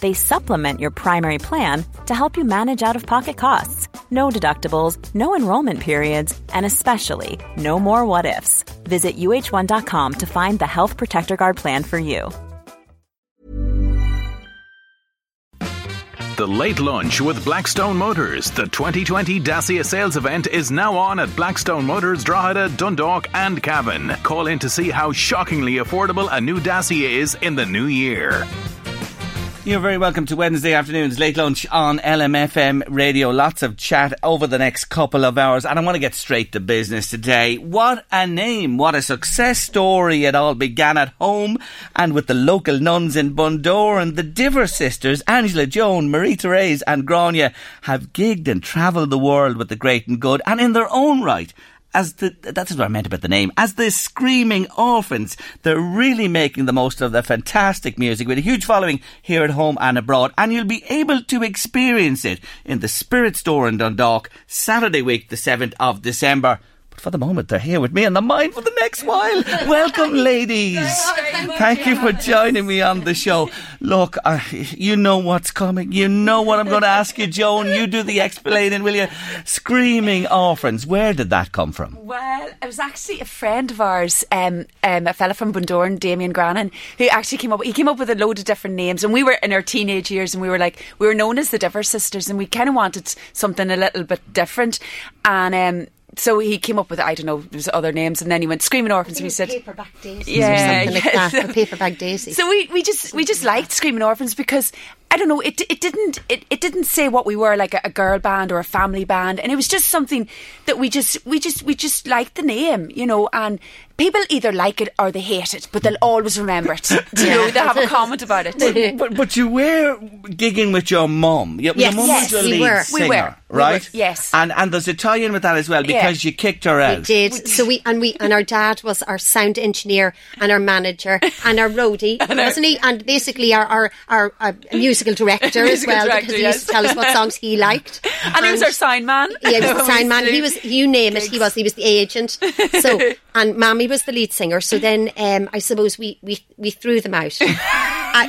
They supplement your primary plan to help you manage out of pocket costs. No deductibles, no enrollment periods, and especially no more what ifs. Visit uh1.com to find the Health Protector Guard plan for you. The Late Lunch with Blackstone Motors. The 2020 Dacia sales event is now on at Blackstone Motors, Drogheda, Dundalk, and Cavan. Call in to see how shockingly affordable a new Dacia is in the new year. You're very welcome to Wednesday afternoon's late lunch on LMFM radio. Lots of chat over the next couple of hours, and I want to get straight to business today. What a name! What a success story! It all began at home and with the local nuns in Bundoran and the Diver sisters, Angela, Joan, Marie Therese, and Grania, have gigged and travelled the world with the great and good, and in their own right as the that's what I meant about the name as the screaming orphans. They're really making the most of their fantastic music with a huge following here at home and abroad, and you'll be able to experience it in the Spirit Store in Dundalk Saturday week, the seventh of December. But for the moment, they're here with me in the mind for the next while. Welcome, ladies. Thank you for joining me on the show. Look, uh, you know what's coming. You know what I'm going to ask you, Joan. You do the explaining, will you? Screaming orphans. Where did that come from? Well, it was actually a friend of ours, um, um, a fella from Bundoran, Damien Grannon, who actually came up. He came up with a load of different names, and we were in our teenage years, and we were like, we were known as the Diver Sisters, and we kind of wanted something a little bit different, and. Um, so he came up with I don't know there's other names and then he went screaming orphans and we said paperback daisies Yeah, or something yeah, like that. so- paperback daisy. so we, we just we just liked screaming orphans because I don't know it it didn't it, it didn't say what we were like a, a girl band or a family band and it was just something that we just we just we just liked the name you know and people either like it or they hate it but they'll always remember it you know they have a comment about it But but you were gigging with your mum. Your, Yes, your mum yes, was your we lead were. singer, We were. We were, right? yes. And and there's a tie-in with that as well Yeah. because you kicked her out. We did. So we and we and our dad was our sound engineer and our manager and our roadie, wasn't he? And basically our our, our, uh, our musical director as well director, because he yes. used to tell us what songs he liked. and he was our sign man Yeah, he was the sign man. He was, you name it, he was. He was the agent. So, and Mammy was the lead singer. So then, um, I suppose we, we, we threw them out. I,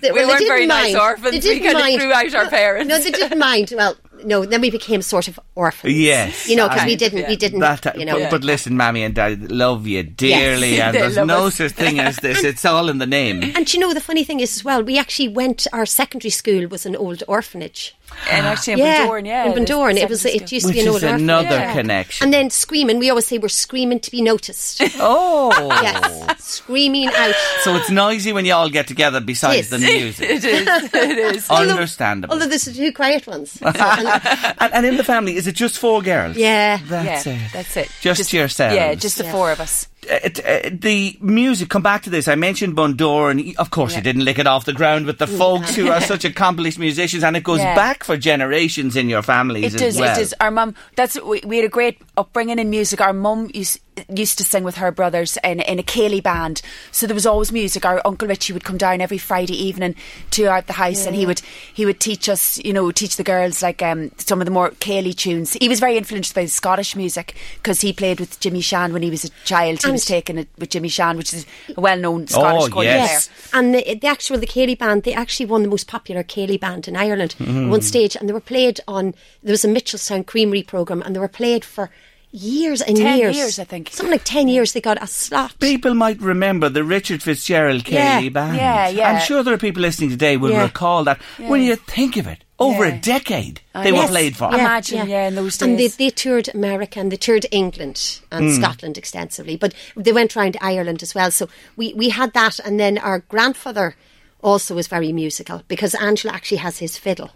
they, We they weren't didn't very nice mind. orphans. They We didn't kinda mind. threw out our parents. No, they didn't mind. Well, no, then we became sort of orphans. Yes. You know, because we didn't, we didn't, That, uh, you know. but, but listen, Mammy and Daddy love you dearly, yes. and there's no us. such thing as this. It's all in the name. and you know, the funny thing is as well, we actually went, our secondary school was an old orphanage. and actually in yeah, Bundoran yeah in there's Bundoran. It was, it used Which to be an old orphanage. another Yeah. connection. And then screaming, we always say we're screaming to be noticed. oh, yes, screaming out. so it's noisy when you all get together. Besides the music, it is it is understandable. Although there's the two quiet ones. So, and- and, and in the family, is it just four girls? yeah. that's yeah, it. that's it. Just yourselves. Yeah, just the Yeah. four of us. Uh, it- uh, the music, come back to this. I mentioned Bundoran of course, you didn't lick it off the ground with the folks who are such accomplished musicians, and it goes Yeah. back for generations in your families It as does. well. It does. Our mum. That's we, we had a great upbringing in music. Our mum used used to sing with her brothers in in a céilí band, so there was always music. Our uncle Richie would come down every Friday evening to out the house, and he would he would teach us, you know, teach the girls like um, some of the more céilí tunes. He was very influenced by Scottish music because he played with Jimmy Shand when he was a child. He was And- taking it with Jimmy Shand, which is a well known Scottish Oh, accordion yes. player. And the, the actual the céilí band, they actually won the most popular céilí band in Ireland Mm-hmm. at one stage, and they were played on there was a Mitchelstown Creamery program, and they were played for years and 10 years. years, I think. Something like 10 years they got a slot. People might remember the Richard Fitzgerald Yeah, band. yeah, yeah. I'm sure there are people listening today will Yeah. recall that. When you think of it, over Yeah. a decade they were yes. played for. Yeah. Imagine, yeah, in those days. And they, they toured America and they toured England and Hmm. Scotland extensively, but they went around Ireland as well. So we, we had that, and then our grandfather also was very musical because Angela actually has his fiddle.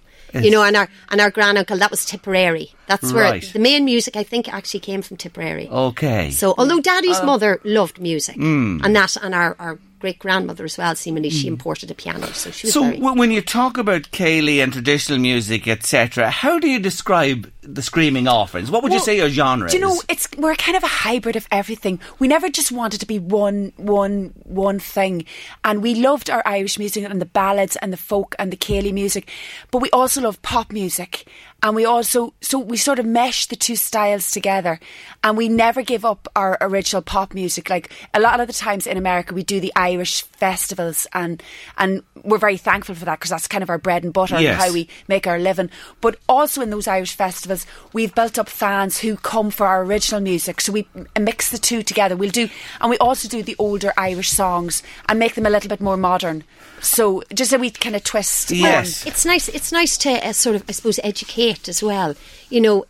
You know, and our and our granduncle that was Tipperary. That's where Right. the main music I think actually came from Tipperary. Okay. So, although Daddy's Uh, mother loved music, Hmm. and that, and our, our great grandmother as well, seemingly she hmm. imported a piano, so she was So very. w- when you talk about céilí and traditional music, etc., how do you describe the Screaming Orphans? What would you say your genre Do you know it's we're kind of a hybrid of everything. We never just wanted to be one one one thing. And we loved our Irish music and the ballads and the folk and the céilí music. But we also love pop music. And we also so we sort of mesh the two styles together and we never give up our original pop music. Like a lot of the times in America we do the Irish festivals and and we're very thankful for that because that's kind of our bread and butter Yes. and how we make our living. But also in those Irish festivals, we've built up fans who come for our original music. So we mix the two together. We'll do, and we also do the older Irish songs and make them a little bit more modern. So just a wee kind of twist. on- Yes. it's nice. It's nice to uh, sort of, I suppose, educate as well. You know,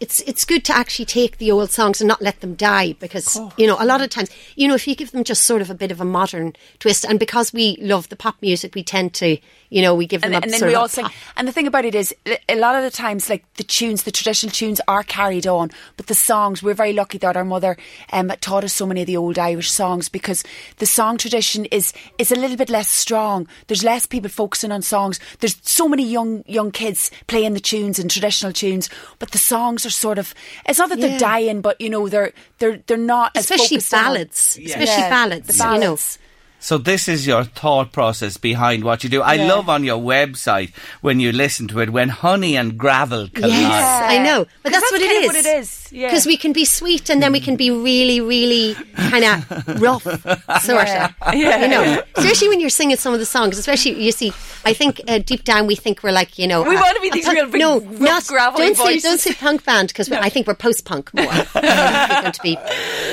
it's it's good to actually take the old songs and not let them die because you know a lot of times you know if you give them just sort of a bit of a modern twist and because we love the pop music we tend to you know we give them and, a and then sort we of all sing. And the thing about it is, a- a lot of the times, like the tunes, the traditional tunes are carried on, but the songs, we're very lucky that our mother um, taught us so many of the old Irish songs because the song tradition is is a little bit less strong. There's less people focusing on songs. There's so many young young kids playing the tunes and traditional tunes, but the songs are sort of. It's not that Yeah. they're dying, but you know they're they're they're not as especially focused in on- ballads Yeah. especially Yeah, ballads, the you know ballads. So this is your thought process behind what you do. I Yeah. love on your website when you listen to it when honey and gravel collide. Yes, I know, but 'Cause that's, what, kind it of is. what it is, yeah. Because we can be sweet and then we can be really, really kind of rough, sort Yeah. of. Yeah. You know, especially when you're singing some of the songs. Especially, you see, I think uh, deep down we think we're like, you know, We uh, wanna be these punk- real big, no, rough, not gravelly don't say voices. don't say punk band because I think we're post punk more. We're going to be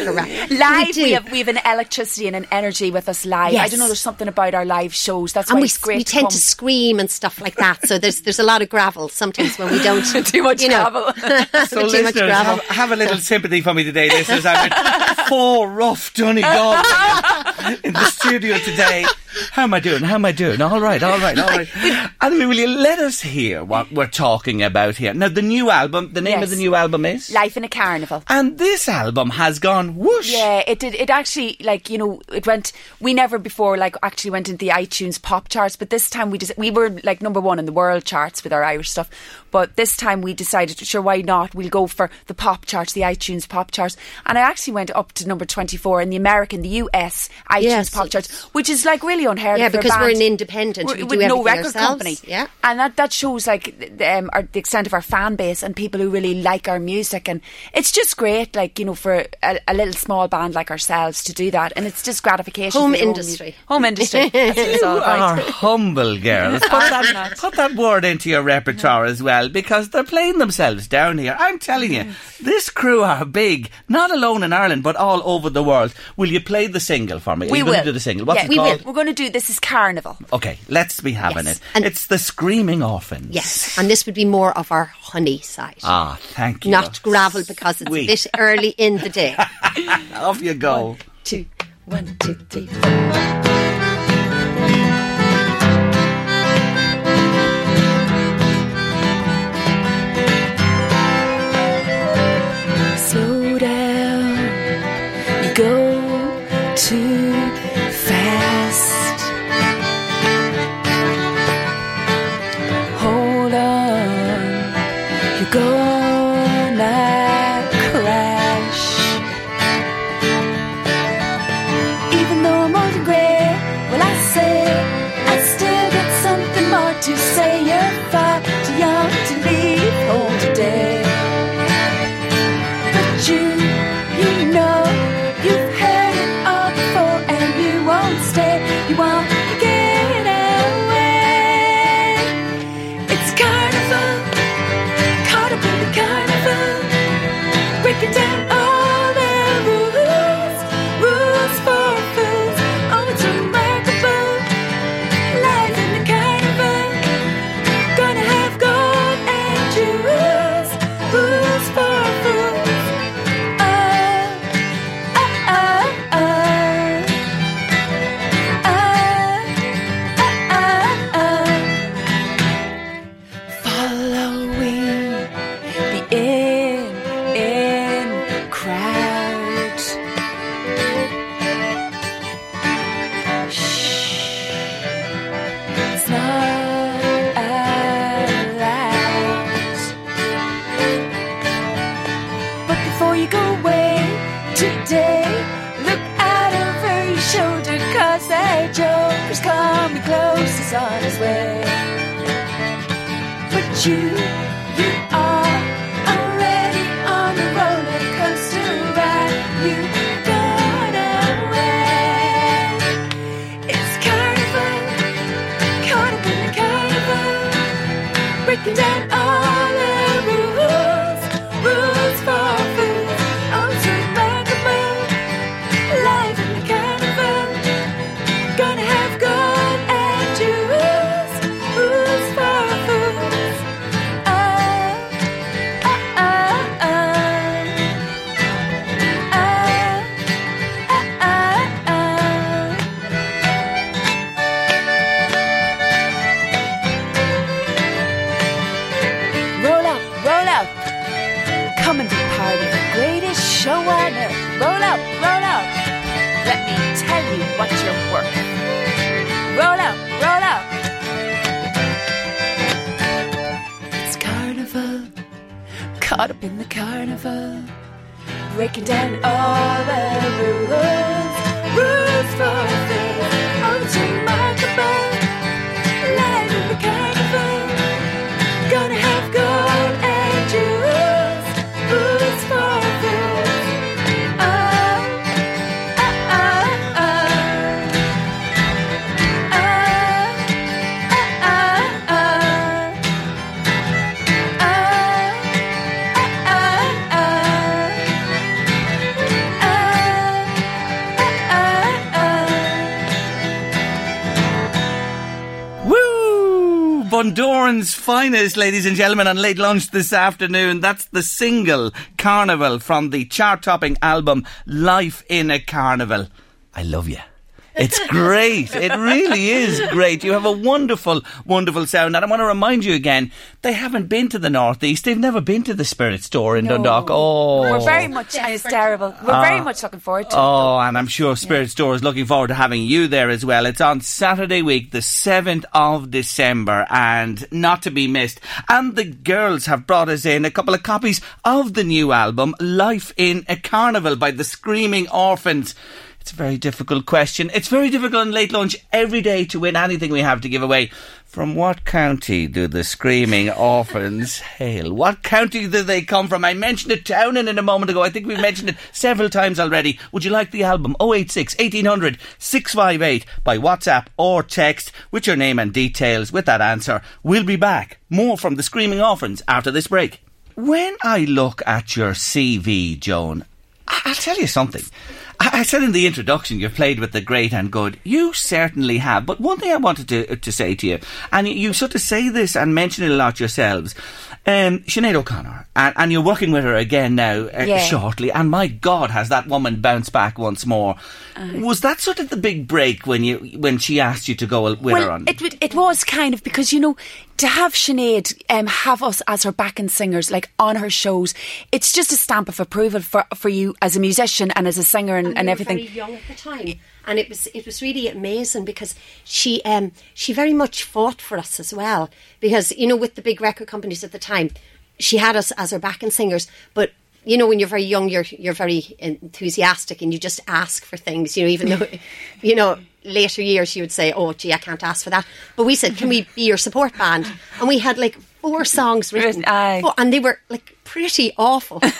correct. Live, do. we, have we have an electricity and an energy with us live. I don't know. There's something about our live shows. That's and why we, it's great. we to tend come. to scream and stuff like that. So there's there's a lot of gravel sometimes when we don't Too much you know, gravel. So too much gravel. Have, a little sympathy for me today, listeners. I'm with four rough Donegal in the studio today. How am I doing? How am I doing? All right, all right, all right. Anyway, will you let us hear what we're talking about here? Now, the new album, the name of the new album is? Life in a carnival. And this album has gone whoosh. Yeah, it did. It actually, like you know, it went. We never before, like, actually went into the iTunes pop charts, but this time we just we were like number one in the world charts with our Irish stuff. But this time we decided, sure, why not? We'll go for the pop charts, the iTunes pop charts, and I actually went up to number twenty-four in the American, the US iTunes Yes. pop charts, which is like really unheard Yeah, of. for a because we're band. an independent. We're- We with no record ourselves. company. Yeah. and that that shows like th- um, our, the extent of our fan base and people who really like our music, and it's just great, like you know, for a, a little small band like ourselves to do that, and it's just gratification. Home for your own industry. mu- home industry. That's what it's all You are about. humble girls. Put that, put that word into your repertoire as well because they're playing themselves down here. I'm telling you, this crew are big, not alone in Ireland, but all over the world. Will you play the single for me? Are We will do the single? What's yeah, it we called? will. We're going to do this is Carnival. Okay, let's be having Yes. it. And- it's the Screaming Orphans. Yes, and this would be more of our honey side. Ah, thank you. Not gravel because it's Sweet. a bit early in the day. Off you go. Two, one, two, three, Finest, ladies and gentlemen, on late lunch this afternoon. That's the single Carnival from the chart topping album Life in a Carnival. I love you. It's great. It really is great. You have a wonderful, wonderful sound. And I want to remind you again, they haven't been to the Northeast. They've never been to the Spirit Store in Dundalk. Oh. We're very much, and it's terrible. We're very ah. much looking forward to it. Oh, and I'm sure Spirit Store is looking forward to having you there as well. It's on Saturday week, the 7th of December, and not to be missed. And the girls have brought us in a couple of copies of the new album, Life in a Carnival by the Screaming Orphans. It's a very difficult question. It's very difficult in late lunch every day to win anything we have to give away. From what county do the Screaming Orphans hail? What county do they come from? I mentioned it town in a moment ago. I think we've mentioned it several times already. Would you like the album? 086 1800 658 by WhatsApp or text with your name and details with that answer. We'll be back. More from the Screaming Orphans after this break. When I look at your CV, Joan, I'll tell you something. I said in the introduction you've played with the great and good. You certainly have. But one thing I wanted to to say to you, and you, sort of say this and mention it a lot yourselves, um, Sinead O'Connor, and, and you're working with her again now uh, Yeah. shortly. And my God, has that woman bounced back once more? Was that sort of the big break when you when she asked you to go with her on? it it was kind of because you know to have Sinead um, have us as her backing singers like on her shows, it's just a stamp of approval for for you as a musician and as a singer and, and, and everything. Very young at the time, and it was it was really amazing because she um she very much fought for us as well because you know with the big record companies at the time, she had us as her backing singers, but. You know, when you're very young, you're you're very enthusiastic, and you just ask for things. You know, even though, you know, later years you would say, "Oh, gee, I can't ask for that." But we said, "Can we be your support band?" And we had like four songs written, Aye. Four- and they were like pretty awful.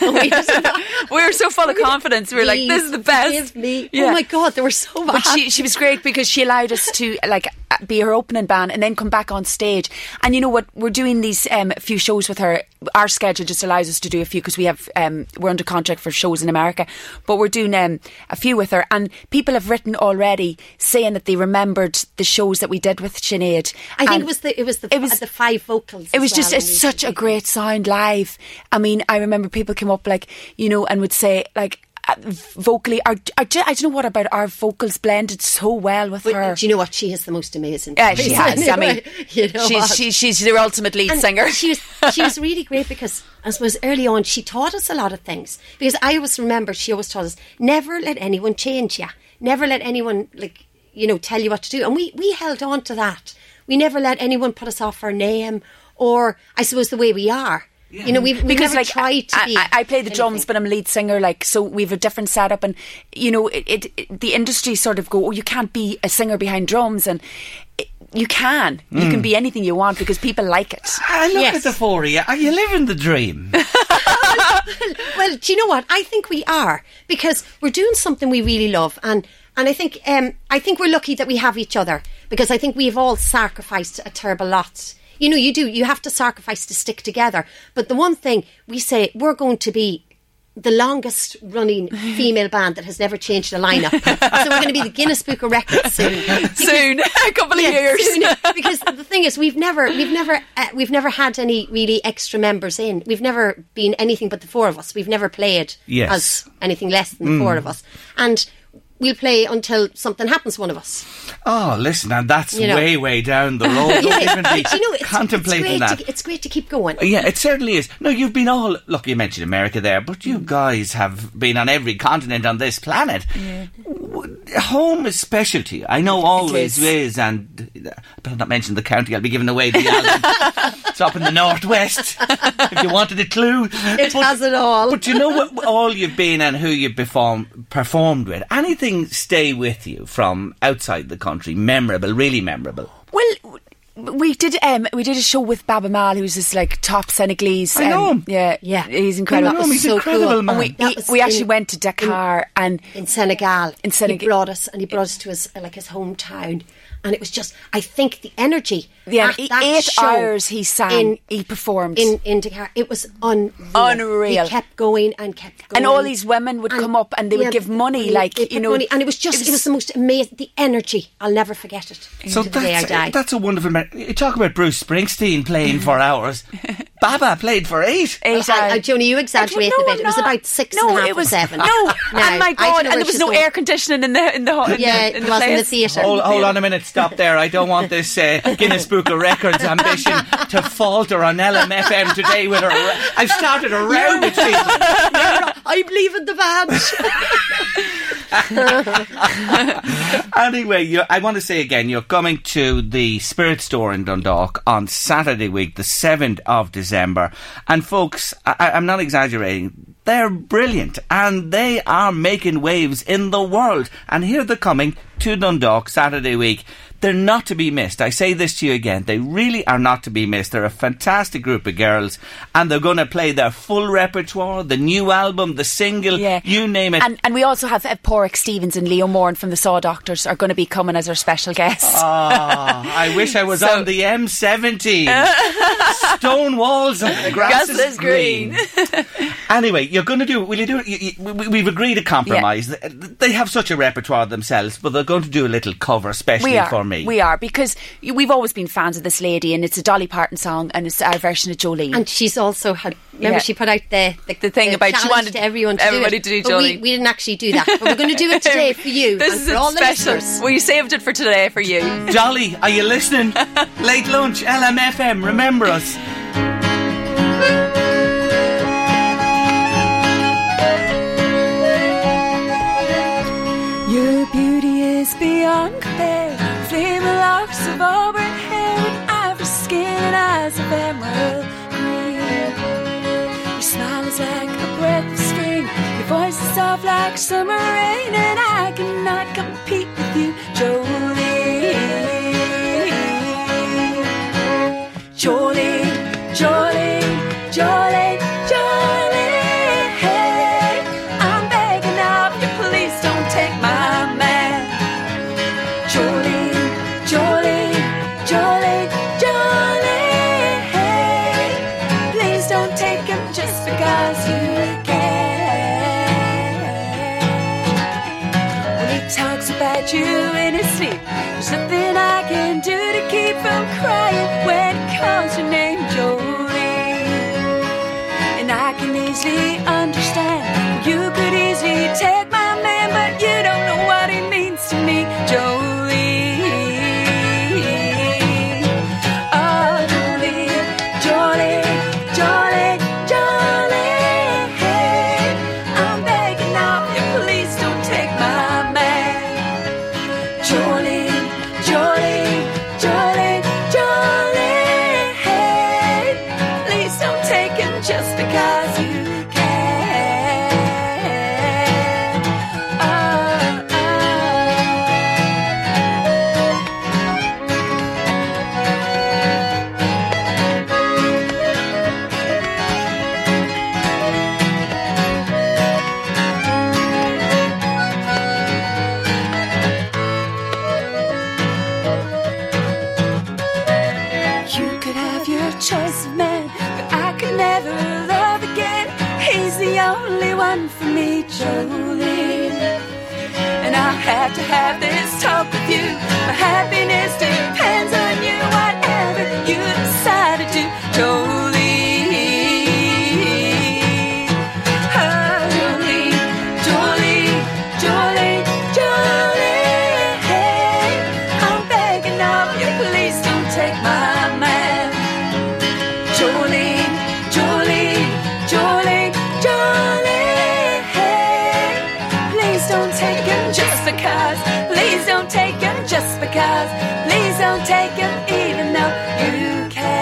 We were so full of confidence. We were like, "This is the best." Me. Yeah. Oh my god, they were so bad. But she she was great because she allowed us to like uh, be her opening band and then come back on stage. And you know what? We're doing these um, few shows with her. Our schedule just allows us to do a few because we have um, we're under contract for shows in America. But we're doing um, a few with her, and people have written already saying that they remembered the shows that we did with Sinead. I think it was the it was the it was- the five vocals. it as was just it's such a great sound live. I mean, I remember people came up like you know and would say like uh, vocally, our, our, I don't know what about our vocals blended so well with But her. do you know what? She has the most amazing. Yeah, she has. I mean, you know she's she, she's their ultimate lead And singer. She was she was really great because I suppose early on she taught us a lot of things. Because I always remember she always taught us never let anyone change you. Never let anyone like you know tell you what to do. And we we held on to that. We never let anyone put us off our name or I suppose the way we are. You know, we've, we've because never like tried to I. I, I play the drums, but I'm a lead singer. Like so, we've a different setup, and you know, it, it, it the industry sort of go, oh, you can't be a singer behind drums, and it, you can, you Mm. can be anything you want because people like it. I look Yes. at the four of you. Are you living the dream? Well, do you know what? I think we are because we're doing something we really love, and and I think um, I think we're lucky that we have each other because I think we've all sacrificed a terrible lot. You know, you do. You have to sacrifice to stick together. But the one thing we say, we're going to be the longest running female band that has never changed a lineup. so we're going to be the Guinness Book of Records soon. Soon, a couple of Yeah, years. soon. because the thing is, we've never, we've never, uh, we've never had any really extra members in. We've never been anything but the four of us. We've never played Yes. as anything less than the four of us, and we'll play until something happens to one of us. Oh, listen, and that's You know. way, way down the road. Don't even be But you know, it's, contemplating it's great that. To, it's great to keep going. Yeah, it certainly is. No, you've been all. Look, you mentioned America there, but you guys have been on every continent on this planet. W- Home is special to you. I know always is. is, and I better not mention the county. I'll be giving away the island. it's up in the northwest. if you wanted a clue, It has it all. But you know what? All you've been and who you've perform, performed with. Anything stay with you from outside the country? Memorable, really memorable. Well, we did um we did a show with Baaba Maal, who's this like top Senegalese. I know um, him. Yeah, Yeah. he's incredible. That was he's so incredible, cool. man. And we, he- was we actually in- went to Dakar and in Senegal. In Senegal- he brought us and he brought us to his like his hometown, and it was just I think the energy. Yeah, at he- that eight show hours he sang, he performed. in in Dakar. It was unreal. Unreal. He kept going and kept going, And all these women would come up and they would give money, like, they you know, money, and it was just it it was, was- the most amazing. The energy, I'll never forget it. So to the day I that's, die. that's a wonderful. Me- you talk about Bruce Springsteen playing for hours. Baaba played for eight. Eight I, I, hours. Joni, you exaggerate No, a bit. I'm It was not. about six no, and a half it was seven. No, oh Now, and my God, and there was no air conditioning in the in the in Yeah, the, it was in the place. theatre. Hold, hold on a minute, stop there. I don't want this uh, Guinness Book of Records ambition to falter on LMFM today with a. Ra- I've started a row with people. I believe in the band. Anyway, I want to say again, you're coming to the Spirit Store in Dundalk on Saturday week, the 7th of December. And folks, I, I'm not exaggerating. They're brilliant and they are making waves in the world. And here they're coming to Dundalk Saturday week. They're not to be missed. I say this to you again. They really are not to be missed. They're a fantastic group of girls and they're going to play their full repertoire, the new album, the single, Yeah. you name it. And and we also have uh, Pádraig Stevens and Leo Moran from the Saw Doctors are going to be coming as our special guests. Ah, I wish I was So- on the N17. Stone walls and the grass, Grass is is green. anyway, you're going to do. Will you do it? You, you, we- we've agreed a compromise. Th- They have such a repertoire themselves, but they're going to do a little cover, especially we are. for me. We are because we've always been fans of this lady, and it's a Dolly Parton song, and it's our version of Jolene. And she's also had. Remember, Yeah. she put out the The thing about she wanted to everyone to everybody do to it. do But we, Jolene. we didn't actually do that, but we're going to do it today for you this and is for all special. listeners. We saved it for today for you. Jolly, are you listening? Late lunch, LMFM. Remember us. Your beauty is beyond compare. Flame locks of auburn hair and ivory skin and eyes of emerald green. Your smile is like a breath of spring. Your voice is soft like summer rain, and I cannot compete with you. Jolene, him just because. Please don't take him just because. Please don't take him even though you can.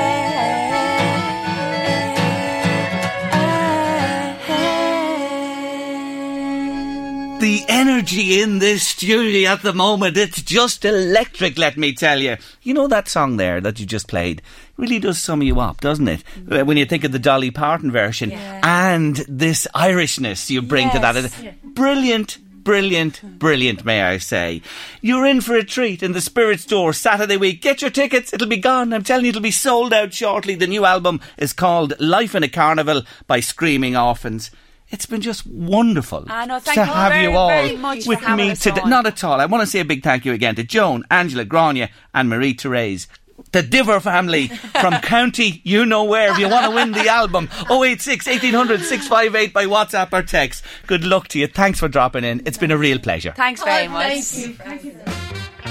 The energy in this studio at the moment, it's just electric, let me tell you. You know that song there that you just played? Really does sum you up, doesn't it? Uh, When you think of the Dolly Parton version and this Irishness you bring to that. Brilliant. Brilliant, brilliant, may I say. You're in for a treat in the Spirit Store Saturday week. Get your tickets, it'll be gone. I'm telling you, it'll be sold out shortly. The new album is called Life in a Carnival by Screaming Orphans. It's been just wonderful I know, thank to you have very, you all with me today. Not at all. I want to say a big thank you again to Joan, Angela, Grania, and Marie Therese. The Diver family from County You Know Where. If you want to win the album, 086 1800 658 by WhatsApp or text. Good luck to you. Thanks for dropping in. It's been a real pleasure. Thanks very much.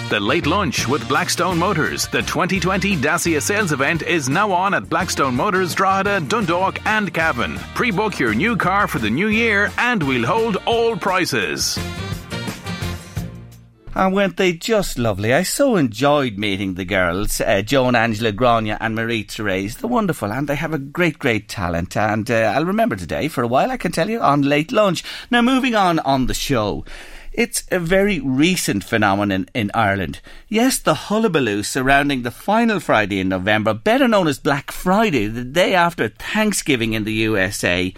The Late Lunch with Blackstone Motors. The 2020 Dacia sales event is now on at Blackstone Motors, Drogheda, Dundalk, and Cavan. Pre book your new car for the new year and we'll hold all prices. And weren't they just lovely? I so enjoyed meeting the girls, uh, Joan, Angela, Grania, and Marie Therese. They're wonderful, and they have a great, great talent. And uh, I'll remember today for a while, I can tell you, on late lunch. Now, moving on on the show. It's a very recent phenomenon in Ireland. Yes, the hullabaloo surrounding the final Friday in November, better known as Black Friday, the day after Thanksgiving in the USA.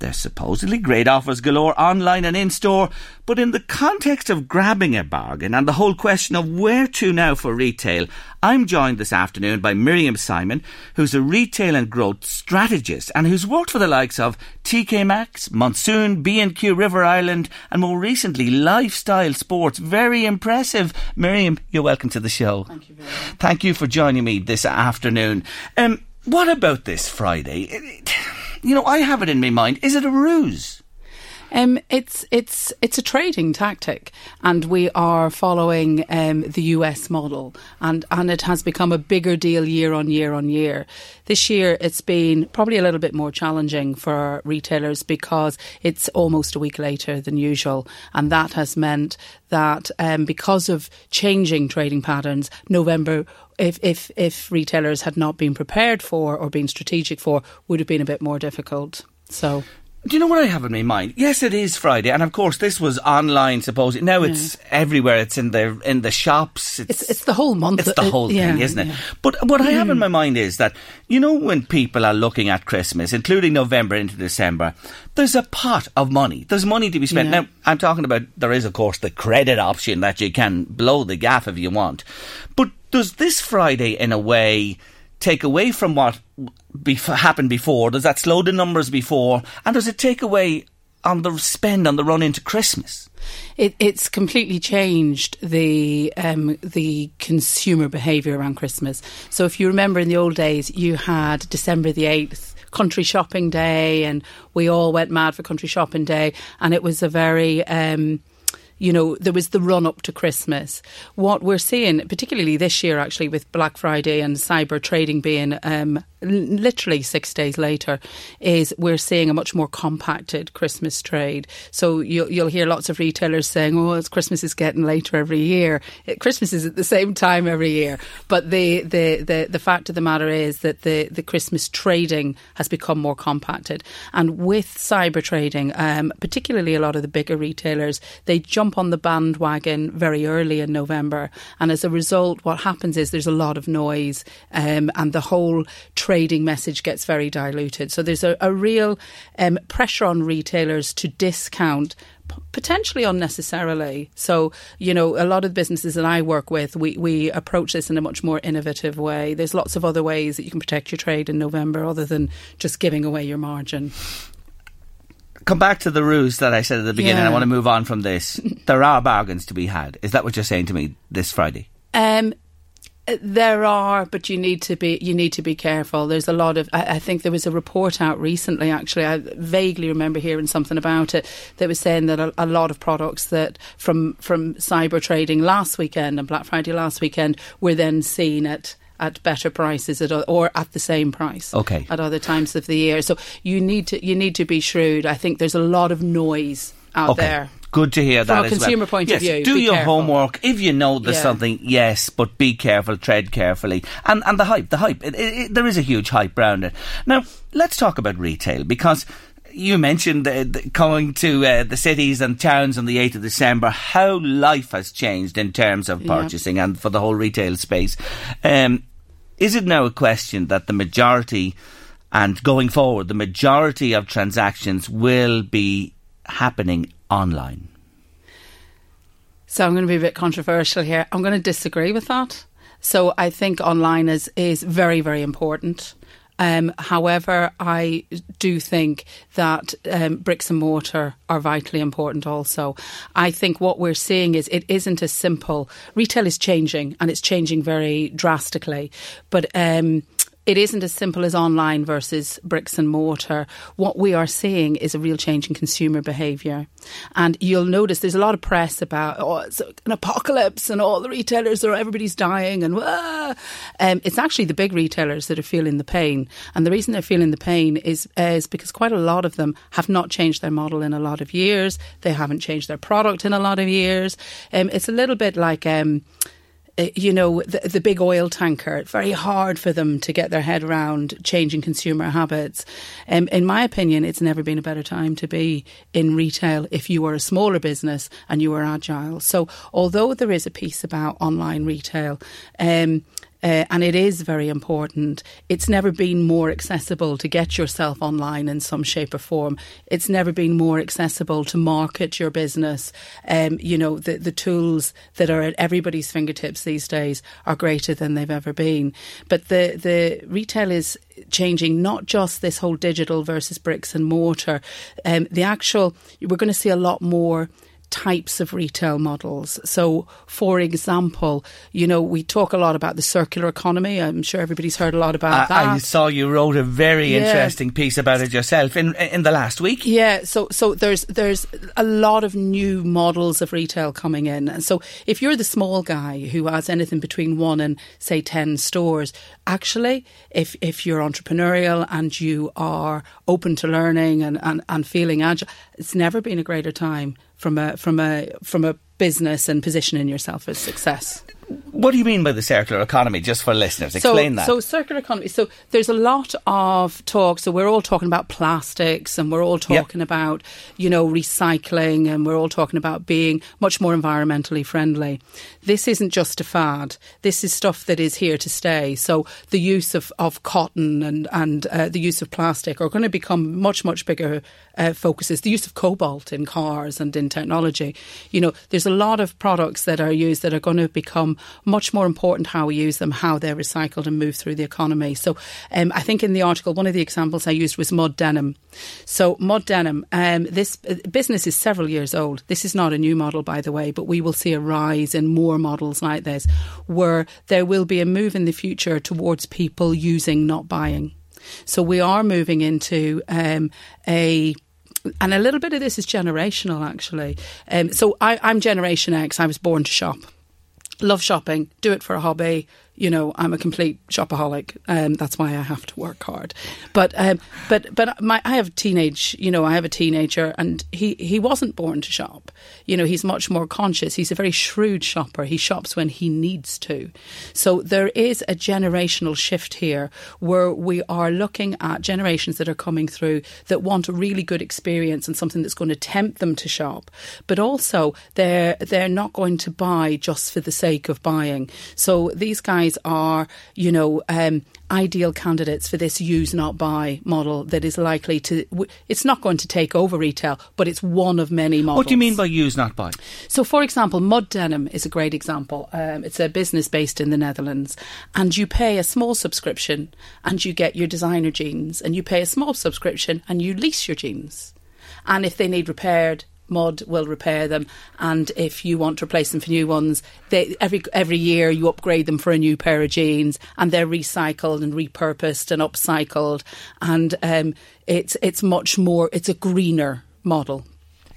There's supposedly great offers galore online and in store, but in the context of grabbing a bargain and the whole question of where to now for retail, I'm joined this afternoon by Miriam Simon, who's a retail and growth strategist and who's worked for the likes of TK Maxx, Monsoon, B&Q River Island, and more recently Lifestyle Sports. Very impressive. Miriam, you're welcome to the show. Thank you very much. Thank you for joining me this afternoon. Um, what about this Friday? You know, I have it in my mind. Is it a ruse? Um, it's it's it's a trading tactic, and we are following um, the US model, and and it has become a bigger deal year on year on year. This year, it's been probably a little bit more challenging for retailers because it's almost a week later than usual, and that has meant that um, because of changing trading patterns, November. If, if if retailers had not been prepared for or been strategic for, would have been a bit more difficult. So Do you know what I have in my mind? Yes, it is Friday, and of course, this was online. Supposed now it's everywhere. It's in the in the shops. It's it's the whole month. It's the uh, whole yeah, thing, isn't it? yeah. But what I have in my mind is that, you know, when people are looking at Christmas, including November into December, there's a pot of money. There's money to be spent. Yeah. Now, I'm talking about, there is, of course, the credit option that you can blow the gaff if you want. But does this Friday, in a way, take away from what bef- happened before? Does that slow the numbers before? And does it take away on the spend on the run into Christmas? It, it's completely changed the um, the consumer behaviour around Christmas. So if you remember in the old days, you had December the eighth. Country shopping day, and we all went mad for country shopping day, and it was a very um, you know, there was the run up to Christmas. What we're seeing, particularly this year, actually, with Black Friday and cyber trading being um, literally six days later, is we're seeing a much more compacted Christmas trade. So you'll, you'll hear lots of retailers saying, "Oh, Christmas is getting later every year." Christmas is at the same time every year, but the, the, the, the fact of the matter is that the, the Christmas trading has become more compacted, and with cyber trading, um, particularly a lot of the bigger retailers, they jump on the bandwagon very early in November, and as a result, what happens is there's a lot of noise, um, and the whole trading message gets very diluted. So there's a, a real um, pressure on retailers to discount potentially unnecessarily. So, you know, a lot of the businesses that I work with, we, we approach this in a much more innovative way. There's lots of other ways that you can protect your trade in November other than just giving away your margin. Come back to the ruse that I said at the beginning. Yeah. I want to move on from this. there are bargains to be had. Is that what you're saying to me this Friday? Um, there are, but you need to be you need to be careful. There's a lot of. I, I think there was a report out recently. Actually, I vaguely remember hearing something about it that was saying that a, a lot of products that from from cyber trading last weekend and Black Friday last weekend were then seen at. At better prices, at, or at the same price, Okay. at other times of the year. So you need to you need to be shrewd. I think there's a lot of noise out Okay. there. Good to hear From that well. From a consumer point of Yes, view, Do your careful. homework. If you know there's Yeah. something, yes, but be careful, tread carefully. And and the hype, the hype. It, it, it- there is a huge hype around it. Now, let's talk about retail because you mentioned uh, the, going to uh, the cities and towns on the 8th of December, how life has changed in terms of purchasing and for the whole retail space. Um, is it now a question that the majority, and going forward, the majority of transactions will be happening online? So I'm going to be a bit controversial here. I'm going to disagree with that. So I think online is is very very important. Um, however, I do think that um, bricks and mortar are vitally important also. I think what we're seeing is it isn't as simple. Retail is changing and it's changing very drastically. But um, it isn't as simple as online versus bricks and mortar. What we are seeing is a real change in consumer behaviour. And you'll notice there's a lot of press about, oh, it's an apocalypse and all the retailers are, everybody's dying and, um, it's actually the big retailers that are feeling the pain. And the reason they're feeling the pain is, is because quite a lot of them have not changed their model in a lot of years. They haven't changed their product in a lot of years. Um, it's a little bit like, um, you know, the, the big oil tanker. Very hard for them to get their head around changing consumer habits. Um, in my opinion, it's never been a better time to be in retail if you are a smaller business and you are agile. So, although there is a piece about online retail, um, uh, and it is very important. It's never been more accessible to get yourself online in some shape or form. It's never been more accessible to market your business. Um, you know, the, the tools that are at everybody's fingertips these days are greater than they've ever been. But the, the retail is changing, not just this whole digital versus bricks and mortar. Um, the actual, we're going to see a lot more types of retail models. So, for example, you know, we talk a lot about the circular economy. I'm sure everybody's heard a lot about I, that. I saw you wrote a very Yeah. interesting piece about it yourself in in the last week. Yeah, so so there's there's a lot of new models of retail coming in. And so if you're the small guy who has anything between one and say ten stores, actually, if if you're entrepreneurial and you are open to learning and, and, and feeling agile, it's never been a greater time from a from a from a business and positioning yourself as success. What do you mean by the circular economy? Just for listeners, explain so, that. So circular economy. So there's a lot of talk. So we're all talking about plastics, and we're all talking about you know recycling, and we're all talking about being much more environmentally friendly. This isn't just a fad. This is stuff that is here to stay. So the use of, of cotton and and uh, the use of plastic are going to become much much bigger uh, focuses. The use of cobalt in cars and in technology. You know, there's a lot of products that are used that are going to become much more important how we use them, how they're recycled and move through the economy. So um, I think in the article, one of the examples I used was mud denim. So mud denim, um, this uh, business is several years old. This is not a new model, by the way, but we will see a rise in more models like this, where there will be a move in the future towards people using, not buying. So we are moving into um, a and a little bit of this is generational actually. Um, so I, I'm Generation X. I was born to shop. Love shopping, do it for a hobby. You know, I'm a complete shopaholic. Um, that's why I have to work hard. But um, but but my I have a teenage. You know, I have a teenager, and he he wasn't born to shop. You know, he's much more conscious. He's a very shrewd shopper. He shops when he needs to. So there is a generational shift here where we are looking at generations that are coming through that want a really good experience and something that's going to tempt them to shop, but also they're they're not going to buy just for the sake of buying. So these guys are, you know, um, ideal candidates for this use not buy model that is likely to. w- It's not going to take over retail, but it's one of many models. what do you mean by use not buy? So, for example, Mud Denim is a great example. Um, it's a business based in the Netherlands, and you pay a small subscription and you get your designer jeans, and you pay a small subscription and you lease your jeans. And if they need repaired, Mud will repair them, and if you want to replace them for new ones, they, every every year you upgrade them for a new pair of jeans, and they're recycled and repurposed and upcycled, and um, it's it's much more. It's a greener model.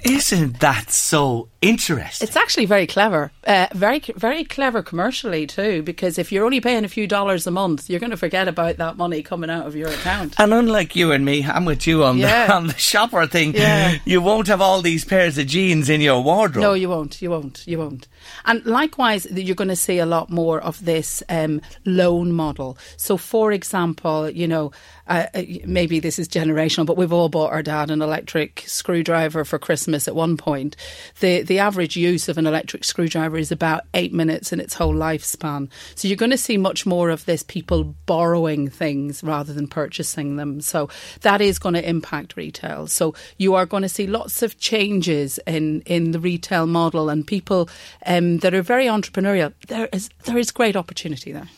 Isn't that so interesting? It's actually very clever, uh, very very clever commercially too. Because if you're only paying a few dollars a month, you're going to forget about that money coming out of your account. And unlike you and me, I'm with you on, Yeah. the, on the shopper thing. Yeah. You won't have all these pairs of jeans in your wardrobe. No, you won't. You won't. You won't. And likewise, you're going to see a lot more of this um, loan model. So, for example, you know, uh, uh, maybe this is generational, but we've all bought our dad an electric screwdriver for Christmas at one point. The the average use of an electric screwdriver is about eight minutes in its whole lifespan. So you're going to see much more of this people borrowing things rather than purchasing them. So that is going to impact retail. So you are going to see lots of changes in in the retail model and people um, that are very entrepreneurial. There is there is great opportunity there.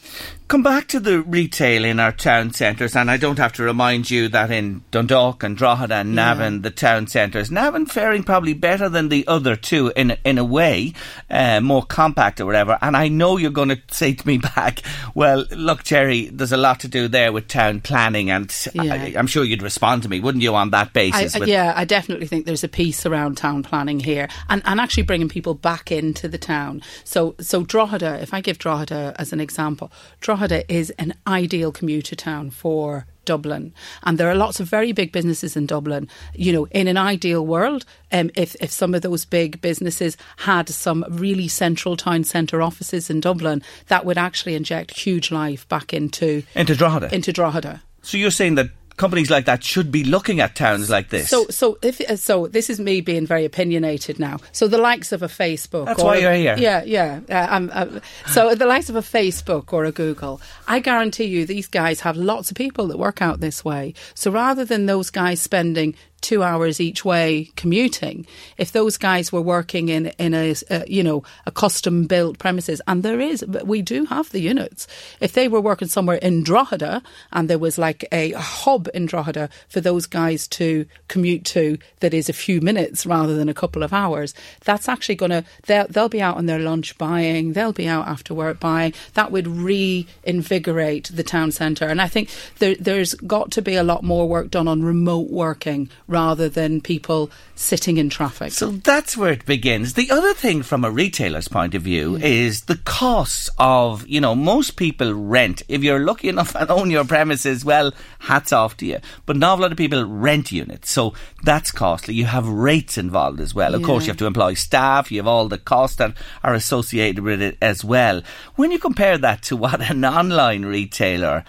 Come back to the retail in our town centres, and I don't have to remind you that in Dundalk and Drogheda and Navan, the town centres, Navan faring probably better than the other two in in a way, uh, more compact or whatever. And I know you're going to say to me back, well, look, Jerry, there's a lot to do there with town planning, and Yeah. I, I'm sure you'd respond to me, wouldn't you, on that basis? I- with- yeah, I definitely think there's a piece around town planning here, and, and actually bringing people back into the town. So, so Drogheda, if I give Drogheda as an example, Drogheda is an ideal commuter town for Dublin, and there are lots of very big businesses in Dublin. You know, in an ideal world, um, if if some of those big businesses had some really central town centre offices in Dublin, that would actually inject huge life back into Into Drogheda. into Drogheda. so you're saying that companies like that should be looking at towns like this? So, so if uh, so, this is me being very opinionated now. So, the likes of a Facebook. That's or why a- you're here. Yeah, yeah. Uh, I'm, uh, so, the likes of a Facebook or a Google, I guarantee you, these guys have lots of people that work out this way. So, rather than those guys spending two hours each way commuting, if those guys were working in in a uh, you know a custom built premises, and there is, but we do have the units. If they were working somewhere in Drogheda and there was like a hub in Drogheda for those guys to commute to, that is a few minutes rather than a couple of hours, that's actually going to they'll, they'll be out on their lunch buying, they'll be out after work buying. That would reinvigorate the town centre, and I think there, there's got to be a lot more work done on remote working rather than people sitting in traffic. So that's where it begins. The other thing from a retailer's point of view mm. is the costs of, you know, most people rent. If you're lucky enough and own your premises, well, hats off to you. But an a lot of people rent units. So that's costly. You have rates involved as well. Of course, you have to employ staff. You have all the costs that are associated with it as well. When you compare that to what an online retailer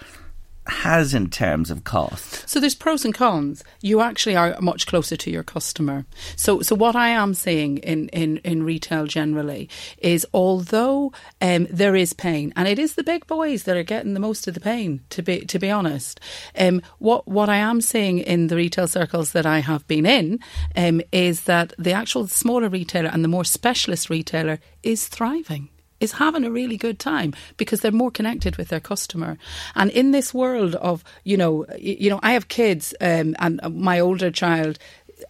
has in terms of cost. So there's pros and cons. You actually are much closer to your customer. So so what I am seeing in in, in retail generally is although um, there is pain, and it is the big boys that are getting the most of the pain. To be to be honest, um, what what I am seeing in the retail circles that I have been in um, is that the actual smaller retailer and the more specialist retailer is thriving is having a really good time because they're more connected with their customer. And in this world of, you know, you know, I have kids, um, and my older child.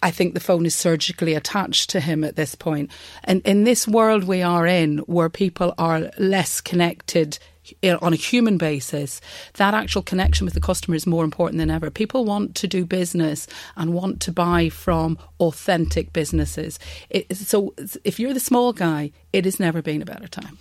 I think the phone is surgically attached to him at this point. And in this world we are in, where people are less connected on a human basis, that actual connection with the customer is more important than ever. People want to do business and want to buy from authentic businesses. It, so if you're the small guy, it has never been a better time.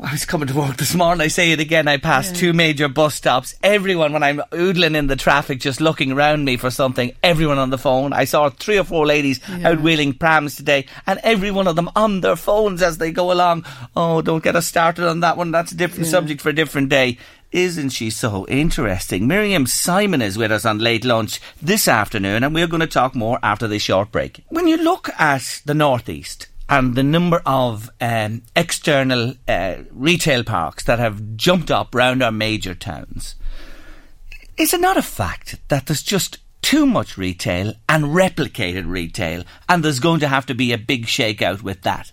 I was coming to work this morning. I say it again. I passed two major bus stops. Everyone, when I'm oodling in the traffic, just looking around me for something, everyone on the phone. I saw three or four ladies out wheeling prams today, and every one of them on their phones as they go along. Oh, don't get us started on that one. That's a different subject for a different day. Isn't she so interesting? Miriam Simon is with us on late lunch this afternoon, and we're going to talk more after this short break. When you look at the Northeast, and the number of um, external uh, retail parks that have jumped up round our major towns. Is it not a fact that there's just too much retail and replicated retail, and there's going to have to be a big shakeout with that?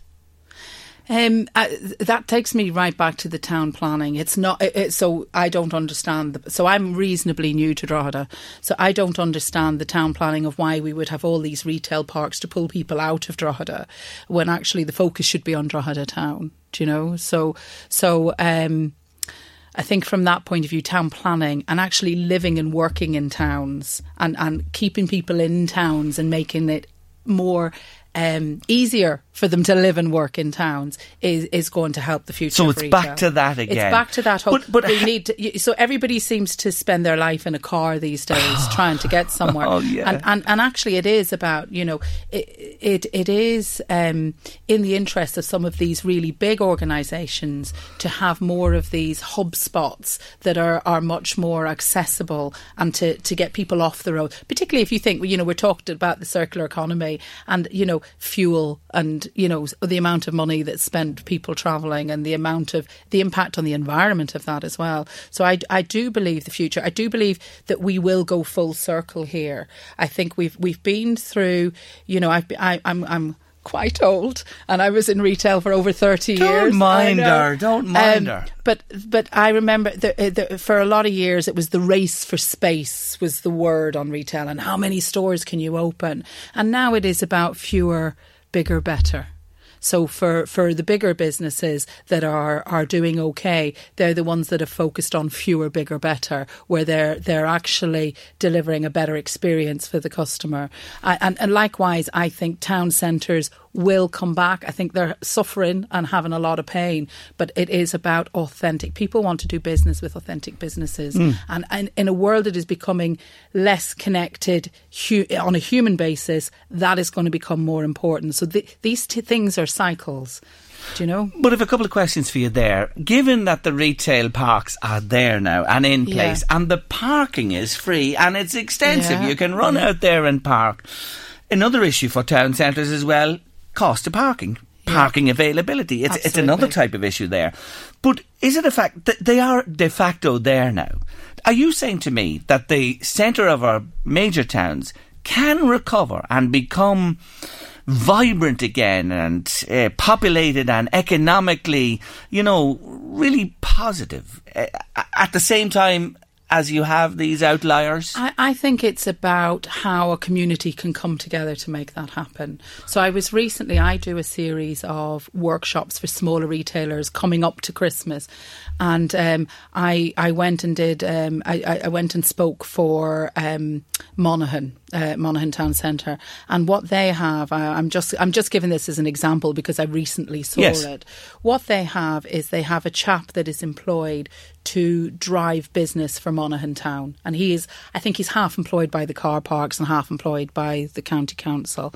Um, that takes me right back to the town planning. It's not it- so I don't understand. The, so I'm reasonably new to Drogheda, so I don't understand the town planning of why we would have all these retail parks to pull people out of Drogheda, when actually the focus should be on Drogheda town. Do you know? So so. Um, I think from that point of view, town planning and actually living and working in towns and, and keeping people in towns and making it more um, easier for them to live and work in towns is, is going to help the future. So it's back to that again. It's back to that. Hope. But- but we need to, so everybody seems to spend their life in a car these days trying to get somewhere. Oh, yeah. And, and and actually, it is about you know it it, it is um, in the interest of some of these really big organisations to have more of these hub spots that are are much more accessible and to to get people off the road. Particularly if you think you know we're talking about the circular economy and you know fuel and you know the amount of money that's spent people travelling and the amount of the impact on the environment of that as well. So I, I do believe the future. I do believe that we will go full circle here. I think we've we've been through. You know, I've I, I'm I'm quite old, and I was in retail for over thirty Don't years. I mind her, don't mind her. But but I remember the, uh, the, for a lot of years it was the race for space was the word on retail, and how many stores can you open? And now it is about fewer, bigger, better. So for, for the bigger businesses that are, are doing okay, they're the ones that have focused on fewer, bigger, better, where they're they're actually delivering a better experience for the customer. And, and likewise, I think town centres will come back. I think they're suffering and having a lot of pain, but it is about authentic. People want to do business with authentic businesses, hmm. and, and in a world that is becoming less connected hu- on a human basis, that is going to become more important. So th- these two things are cycles. Do you know? But I've a couple of questions for you there. Given that the retail parks are there now and in Yeah. place, and the parking is free and it's extensive, Yeah. you can run out there and park. Another issue for town centres as well: cost of parking, parking availability. It's it's another type of issue there. But is it a fact that they are de facto there now? Are you saying to me that the centre of our major towns can recover and become vibrant again and uh, populated and economically, you know, really positive uh, at the same time as you have these outliers? I, I think it's about how a community can come together to make that happen. So I was recently, I do a series of workshops for smaller retailers coming up to Christmas. And um, I, I went and did, um, I, I- went and spoke for um, Monaghan, uh, Monaghan Town Centre. And what they have, I, I'm just, I'm just giving this as an example because I recently saw Yes. it. What they have is they have a chap that is employed to drive business for Monaghan Town. And he is, I think he's half employed by the car parks and half employed by the county council.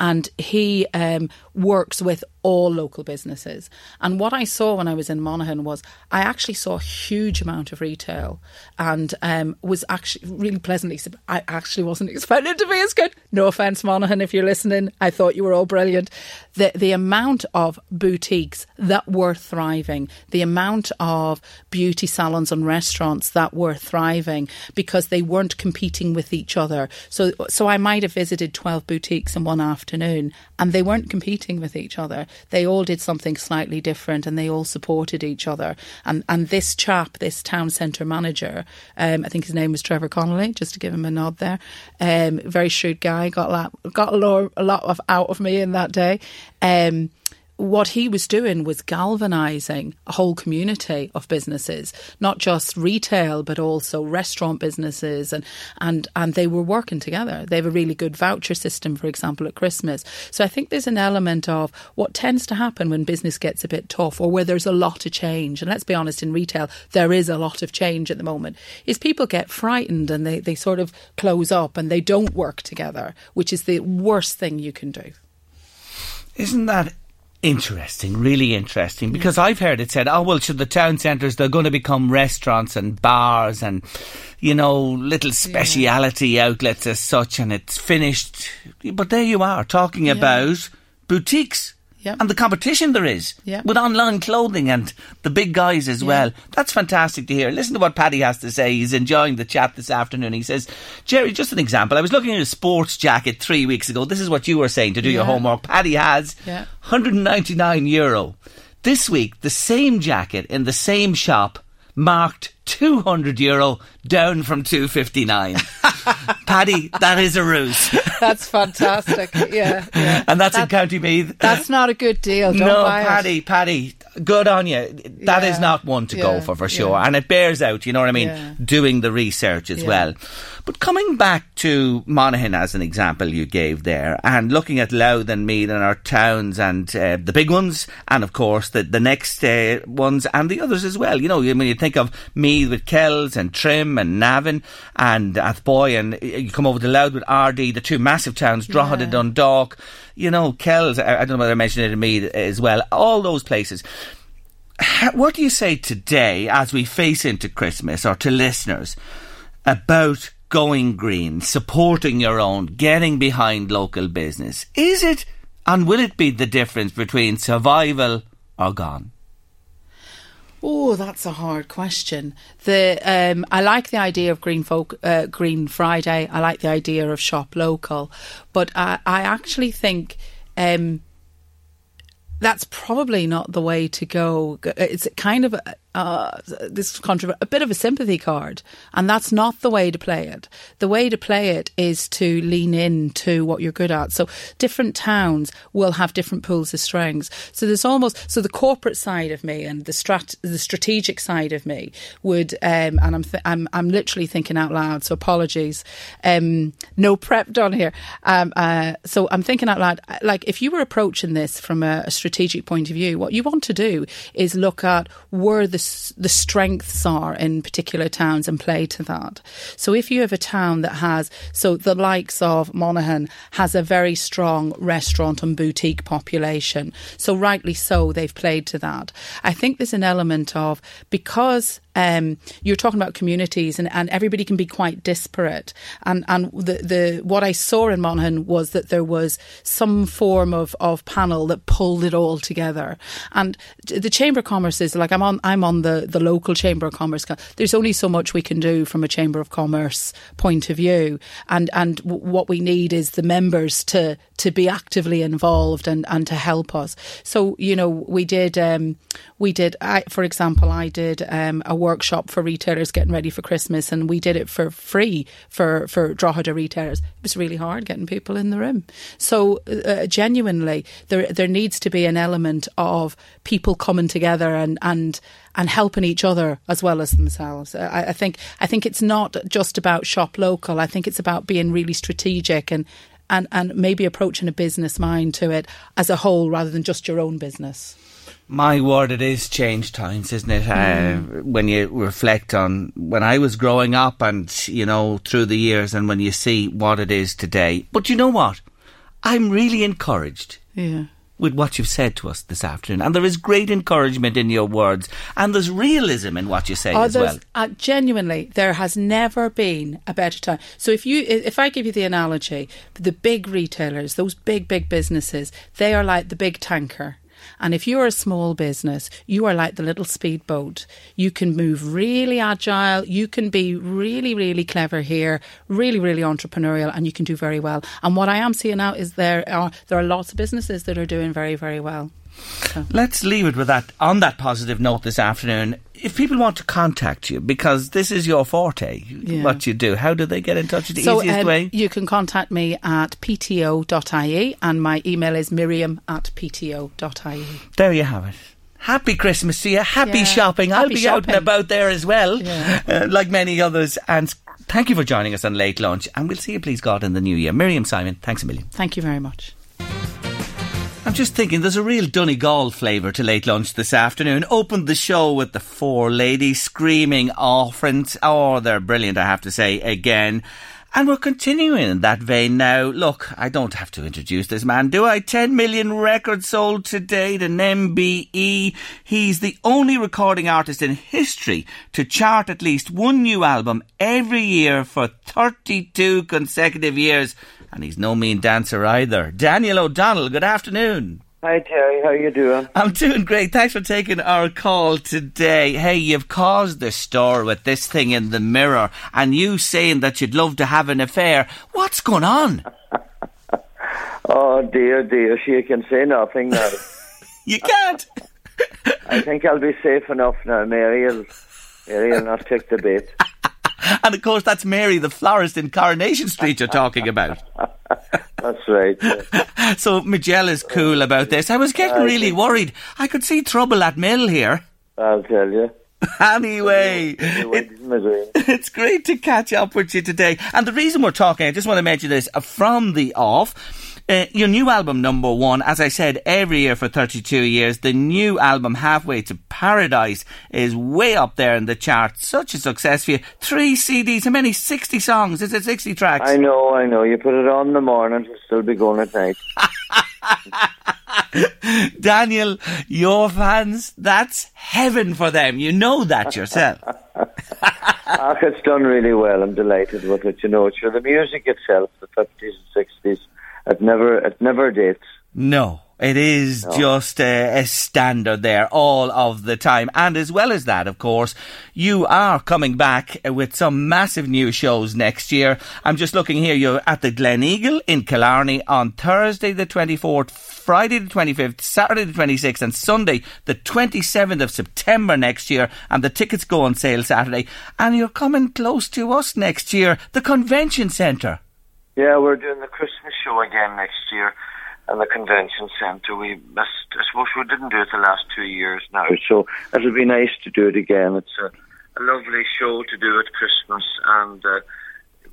And he um, works with all local businesses. And what I saw when I was in Monaghan was I actually saw a huge amount of retail and um, was actually really pleasantly, I actually wasn't expecting it to be as good. No offence, Monaghan, if you're listening. I thought you were all brilliant. The, the amount of boutiques that were thriving, the amount of beauty salons and restaurants that were thriving because they weren't competing with each other. So, so I might have visited 12 boutiques in one afternoon and they weren't competing with each other. They all did something slightly different and they all supported each other. And, and this chap, this town centre manager, um, I think his name was Trevor Connolly, just to give him a nod there, um, very shrewd guy, got a lot, got a lot of out of me in that day. Um, what he was doing was galvanizing a whole community of businesses, not just retail, but also restaurant businesses, and and and they were working together. They have a really good voucher system, for example, at Christmas. So I think there's an element of what tends to happen when business gets a bit tough, or where there's a lot of change. And let's be honest, in retail there is a lot of change at the moment. Is people get frightened and they they sort of close up and they don't work together, which is the worst thing you can do. Isn't that interesting? Really interesting. Because mm. I've heard it said, oh, well, should the town centres, they're going to become restaurants and bars and, you know, little speciality outlets as such, and it's finished. But there you are, talking about boutiques. Yeah. and the competition there is Yeah. with online clothing and the big guys as well. That's fantastic to hear. Listen to what Paddy has to say. He's enjoying the chat this afternoon. He says, Jerry, just an example. I was looking at a sports jacket three weeks ago. This is what you were saying to do your homework. Paddy has Yeah. 199 euro. This week, the same jacket in the same shop marked 200 euro down from 259. Paddy, that is a ruse. That's fantastic. Yeah, yeah. and that's in That- County Meath. That's not a good deal. Don't no, buy it. Paddy, Paddy, good on you. That is Yeah, not one to go for, for sure. yeah. And it bears out, you know what I mean, Yeah. doing the research as Yeah. well. But coming back to Monaghan as an example you gave there, and looking at Louth and Meath and our towns and uh, the big ones, and of course the, the next uh, ones and the others as well. You know, when you think of Meath with Kells and Trim and Navan and Athboy, and you come over to Louth with Ardee, the two massive towns, Drogheda, Yeah. Dundalk, you know, Kells, I, don't know whether I mentioned it in me as well, all those places. Ha- What do you say today as we face into Christmas or to listeners about going green, supporting your own, getting behind local business? Is it and will it be the difference between survival or gone? Oh, that's a hard question. The um, I like the idea of Green Folk, uh, Green Friday. I like the idea of shop local, but I, I actually think um, that's probably not the way to go. It's kind of uh, this controver- a bit of a sympathy card, and that's not the way to play it. The way to play it is to lean in to what you're good at. So different towns will have different pools of strings. So there's almost so the corporate side of me and the strat the strategic side of me would, um, and I'm th- I'm I'm literally thinking out loud. So apologies, um, no prep done here. Um, uh, so I'm thinking out loud. Like if you were approaching this from a, a strategic point of view, what you want to do is look at where the the strengths are in particular towns and play to that. So if you have a town that has so the likes of Monaghan has a very strong restaurant and boutique population. So rightly so, they've played to that. I think there's an element of because um, you're talking about communities and, and everybody can be quite disparate. And and the, the what I saw in Monaghan was that there was some form of, of panel that pulled it all together. And the Chamber of Commerce is like I'm on I'm on the, the local Chamber of Commerce. There's only so much we can do from a Chamber of Commerce point of view. And and what we need is the members to to be actively involved and, and to help us. So, you know, we did um, we did I, for example, I did um, a workshop for retailers getting ready for Christmas and we did it for free for, for Drogheda retailers. It was really hard getting people in the room. So uh, genuinely there there needs to be an element of people coming together and and and helping each other as well as themselves. I, I think I think it's not just about shop local. I think it's about being really strategic and and, and maybe approaching a business mind to it as a whole rather than just your own business. My word, it is change times, isn't it? Uh, when you reflect on when I was growing up and, you know, through the years and when you see what it is today. But you know what? I'm really encouraged Yeah. With what you've said to us this afternoon. And there is great encouragement in your words. And there's realism in what you say Oh, as well. uh, genuinely, there has never been a better time. So if you, if I give you the analogy, the big retailers, those big, big businesses, they are like the big tanker. And if you're a small business, you are like the little speedboat. You can move really agile. You can be really, really clever here, really, really entrepreneurial, and you can do very well. And what I am seeing now is there are there are lots of businesses that are doing very, very well. Let's leave it with that on that positive note this afternoon. If people want to contact you, because this is your forte, Yeah. what you do, how do they get in touch? The so easiest um, way? you can contact me at pto.ie and my email is miriam at pto.ie. There you have it. Happy Christmas to you. Happy Yeah. shopping. I'll Happy be out and about there as well, Yeah. uh, like many others. And thank you for joining us on Late Lunch. And we'll see you, please God, in the new year. Miriam Simon, thanks a million. Thank you very much. I'm just thinking there's a real Donegal flavour to late lunch this afternoon. Opened the show with the four ladies screaming offerings. Oh, they're brilliant, I have to say, again. And we're continuing in that vein now. Look, I don't have to introduce this man, do I? 10 million records sold to an MBE. He's the only recording artist in history to chart at least one new album every year for 32 consecutive years. And he's no mean dancer either. Daniel O'Donnell, good afternoon. Hi Terry, how you doing? I'm doing great. Thanks for taking our call today. Hey, you've caused the stir with this thing in the mirror and you saying that you'd love to have an affair. What's going on? Oh dear, dear, she can say nothing now. You can't. I think I'll be safe enough now. Mary'll, Mary'll not take the bait. And of course, that's Mary, the florist in Coronation Street, you're talking about. That's right. yeah. So Majella is cool about this. I was getting really worried. I could see trouble at Mill here. I'll tell you. Anyway, The wind is my dream. it's great to catch up with you today. And the reason we're talking, I just want to mention this uh, from the off. Uh, your new album, number one, as I said, every year for 32 years, the new album, Halfway to Paradise, is way up there in the charts. Such a success for you. Three CDs, how many? 60 songs. Is it 60 tracks? I know, I know. You put it on in the morning, it'll still be going at night. Daniel, your fans, that's heaven for them. You know that yourself. Ah, it's done really well. I'm delighted with it. You know, sure, the music itself, the 50s and 60s, it never, it never dates. No, it is just a, a standard there all of the time. And as well as that, of course, you are coming back with some massive new shows next year. I'm just looking here. You're at the Gleneagle in Killarney on Thursday the 24th, Friday the 25th, Saturday the 26th, and Sunday the 27th of September next year. And the tickets go on sale Saturday. And you're coming close to us next year, the Convention Centre. Yeah, we're doing the Christmas show again next year in the convention centre. We missed, I suppose we didn't do it the last two years now, so it'll be nice to do it again. It's a, a lovely show to do at Christmas, and uh,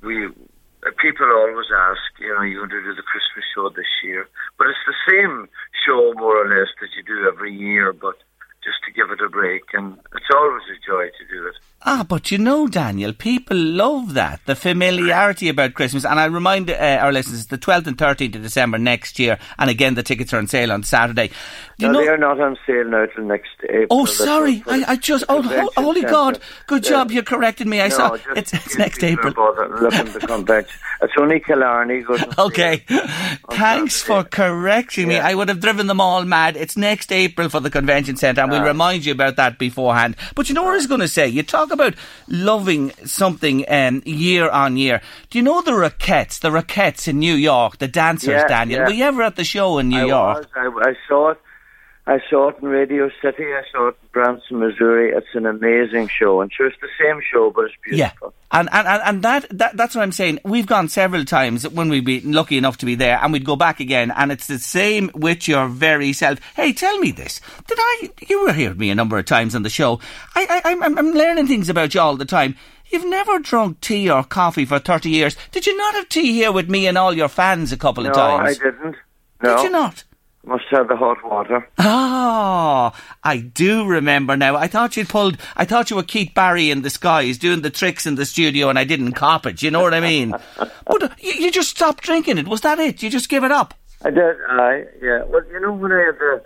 we uh, people always ask, you know, you going to do the Christmas show this year? But it's the same show more or less that you do every year, but just to give it a break, and it's always a joy to do it. Ah, but you know, Daniel, people love that, the familiarity about Christmas. And I remind uh, our listeners, it's the 12th and 13th of December next year. And again, the tickets are on sale on Saturday. You no, know- they are not on sale now till next April. Oh, sorry. I, I just, oh, ho- holy centre. God. Good Yeah. job. You corrected me. I No, saw it's, it's next April. looking to come back. It's only Killarney. Okay. Thanks for correcting me. I would have driven them all mad. It's next April for the convention centre, and we'll remind you about that beforehand. But you know what I was going to say? You talk about loving something um, year on year. Do you know the Rockettes, the Rockettes in New York, the dancers, Yeah, Daniel? yeah. Were you ever at the show in New I York? was. I, I saw it. I saw it in Radio City. I saw it in Branson, Missouri. It's an amazing show, and sure, it's the same show, but it's Yeah, beautiful. and and, and, and that, that that's what I'm saying. We've gone several times when we've been lucky enough to be there, and we'd go back again, and it's the same with your very self. Hey, tell me this: Did I? You were here with me a number of times on the show. I, I I'm, I'm I'm learning things about you all the time. You've never drunk tea or coffee for thirty years. Did you not have tea here with me and all your fans a couple No, of times? No, I didn't. No, Did you not? Must have the hot water. Ah, I do remember now. I thought you'd pulled. I thought you were Keith Barry in disguise, doing the tricks in the studio, and I didn't cop it. You know what I mean? but uh, you, you just stopped drinking it. Was that it? You just give it up? I did. I yeah. Well, you know when I had the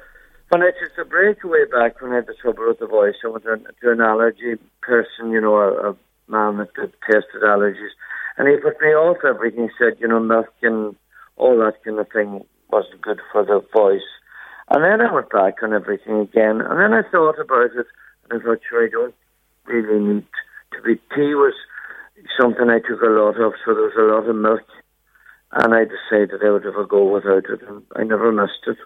when I took the breakaway back when I had the trouble with the voice, I went to, to an allergy person. You know, a, a man that did tested allergies, and he put me off everything. He said, you know, milk and all that kind of thing wasn't good for the voice. And then I went back on everything again, and then I thought about it, and I thought, sure, I don't really need to be. Tea was something I took a lot of, so there was a lot of milk and I decided I would have a go without it, and I never missed it.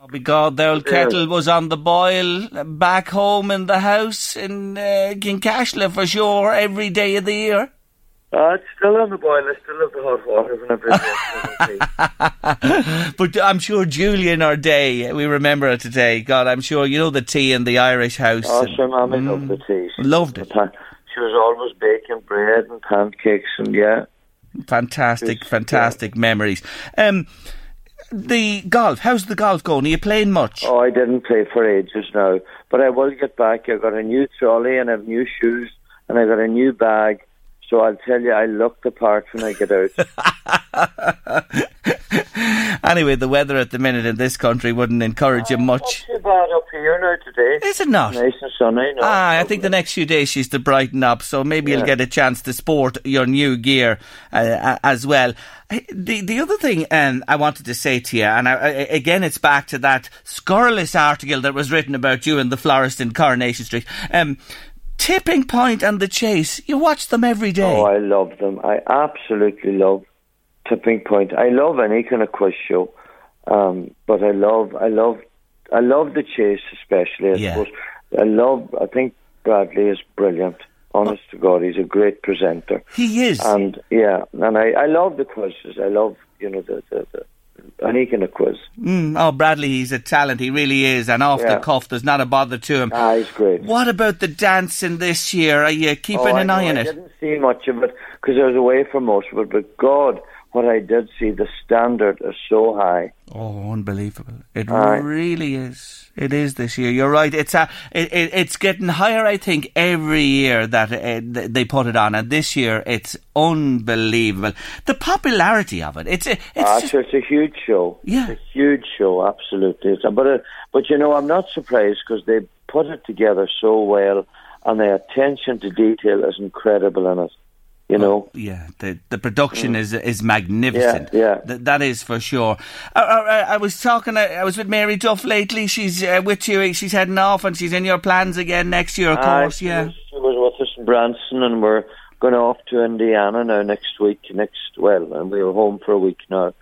Oh, God, the old Yeah. kettle was on the boil back home in the house in uh, Kincasslagh for sure every day of the year. Uh, it's still on the boil. I still have the hot water have tea. but I'm sure Julian or Day, we remember it today. God, I'm sure you know the tea in the Irish house. Oh, and- sure, Mommy loved the tea. She, Loved it. She was always baking bread and pancakes, and yeah. Fantastic, Yes, fantastic memories. Um, the golf, how's the golf going? Are you playing much? Oh, I didn't play for ages now, but I will get back. I've got a new trolley and I have new shoes, and I got a new bag. So I'll tell you, I look the part when I get out. anyway, the weather at the minute in this country wouldn't encourage you much. Not too bad up here. now today. Is it not? Nice and sunny. No, Ah, I think the next few days she's to brighten up, so maybe you'll get a chance to sport your new gear uh, as well. The the other thing um, I wanted to say to you, and I, I, again, it's back to that scurrilous article that was written about you in the florist in Coronation Street. Um, Tipping Point and the Chase, you watch them every day. Oh, I love them. I absolutely love Tipping Point. I love any kind of quiz show, um, but I love, I love, I love the chase especially. I Yeah. suppose I love. I think Bradley is brilliant. Honest to God, he's a great presenter. he is. And yeah, and I, I love the quizzes. I love you know the the, the any kind of quiz. Mm, oh, Bradley, he's a talent. He really is. And off the cuff, there's not a bother to him. Ah, he's great. What about the dancing this year? Are you keeping Oh, an eye on it? I didn't see much of it because I was away for most of it. But God, what I did see, the standard is so high. Oh, unbelievable! It Aye. really is. It is this year. You're right. It's a, it, it, it's getting higher. I think every year that uh, they put it on, and this year it's unbelievable. The popularity of it. It's a, it's Ah, just, it's a huge show. Yeah. It's a huge show, absolutely. But uh, but you know, I'm not surprised because they put it together so well, and the attention to detail is incredible in it. You know, yeah. The the production is is magnificent. Mm. Yeah, yeah. Th- that is for sure. I, I, I was talking. uh, I was with Mary Duff lately. She's uh, with you. She's heading off, and she's in your plans again next year. Of course. she Yeah. was, she was with us in Branson, and we're going off to Indiana now next week. Next, well, and we were home for a week now,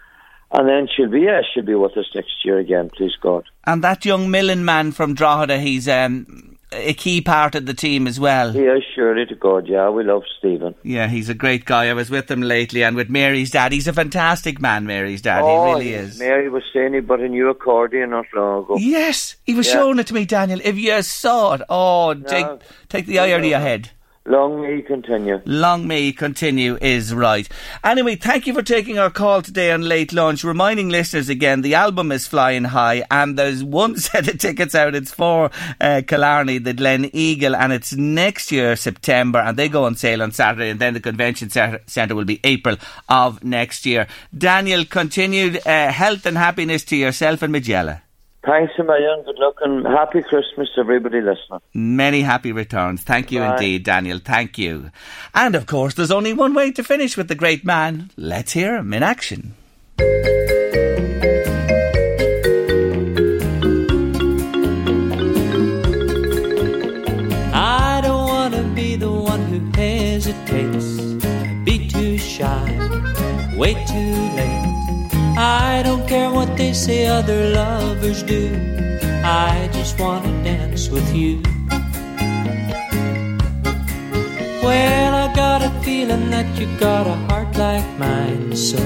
and then she'll be yeah, she'll be with us next year again. Please God. And that young Millen man from Drogheda, he's um, a key part of the team as well. He is surely to God. Yeah, we love Stephen. Yeah, he's a great guy. I was with him lately and with Mary's dad. He's a fantastic man, Mary's dad. oh, he really is. Mary was saying he bought a new accordion not long ago. Yes, he was Yeah. showing it to me, Daniel. If you saw it, oh, take, take the eye out of your head. Long may continue. Long may continue is right. Anyway, thank you for taking our call today on Late Lunch. Reminding listeners again, the album is flying high and there's one set of tickets out. It's for uh, Killarney, the Gleneagle, and it's next year, September, and they go on sale on Saturday, and then the convention centre will be April of next year. Daniel, continued uh, health and happiness to yourself and Majella. Thanks a million. Good luck and happy Christmas to everybody listening. Many happy returns. Thank you Bye. indeed, Daniel. Thank you. And of course, there's only one way to finish with the great man. Let's hear him in action. I don't want to be the one who hesitates, be too shy, wait too late. I don't care what they say other lovers do, I just want to dance with you. Well, I got a feeling that you got a heart like mine, so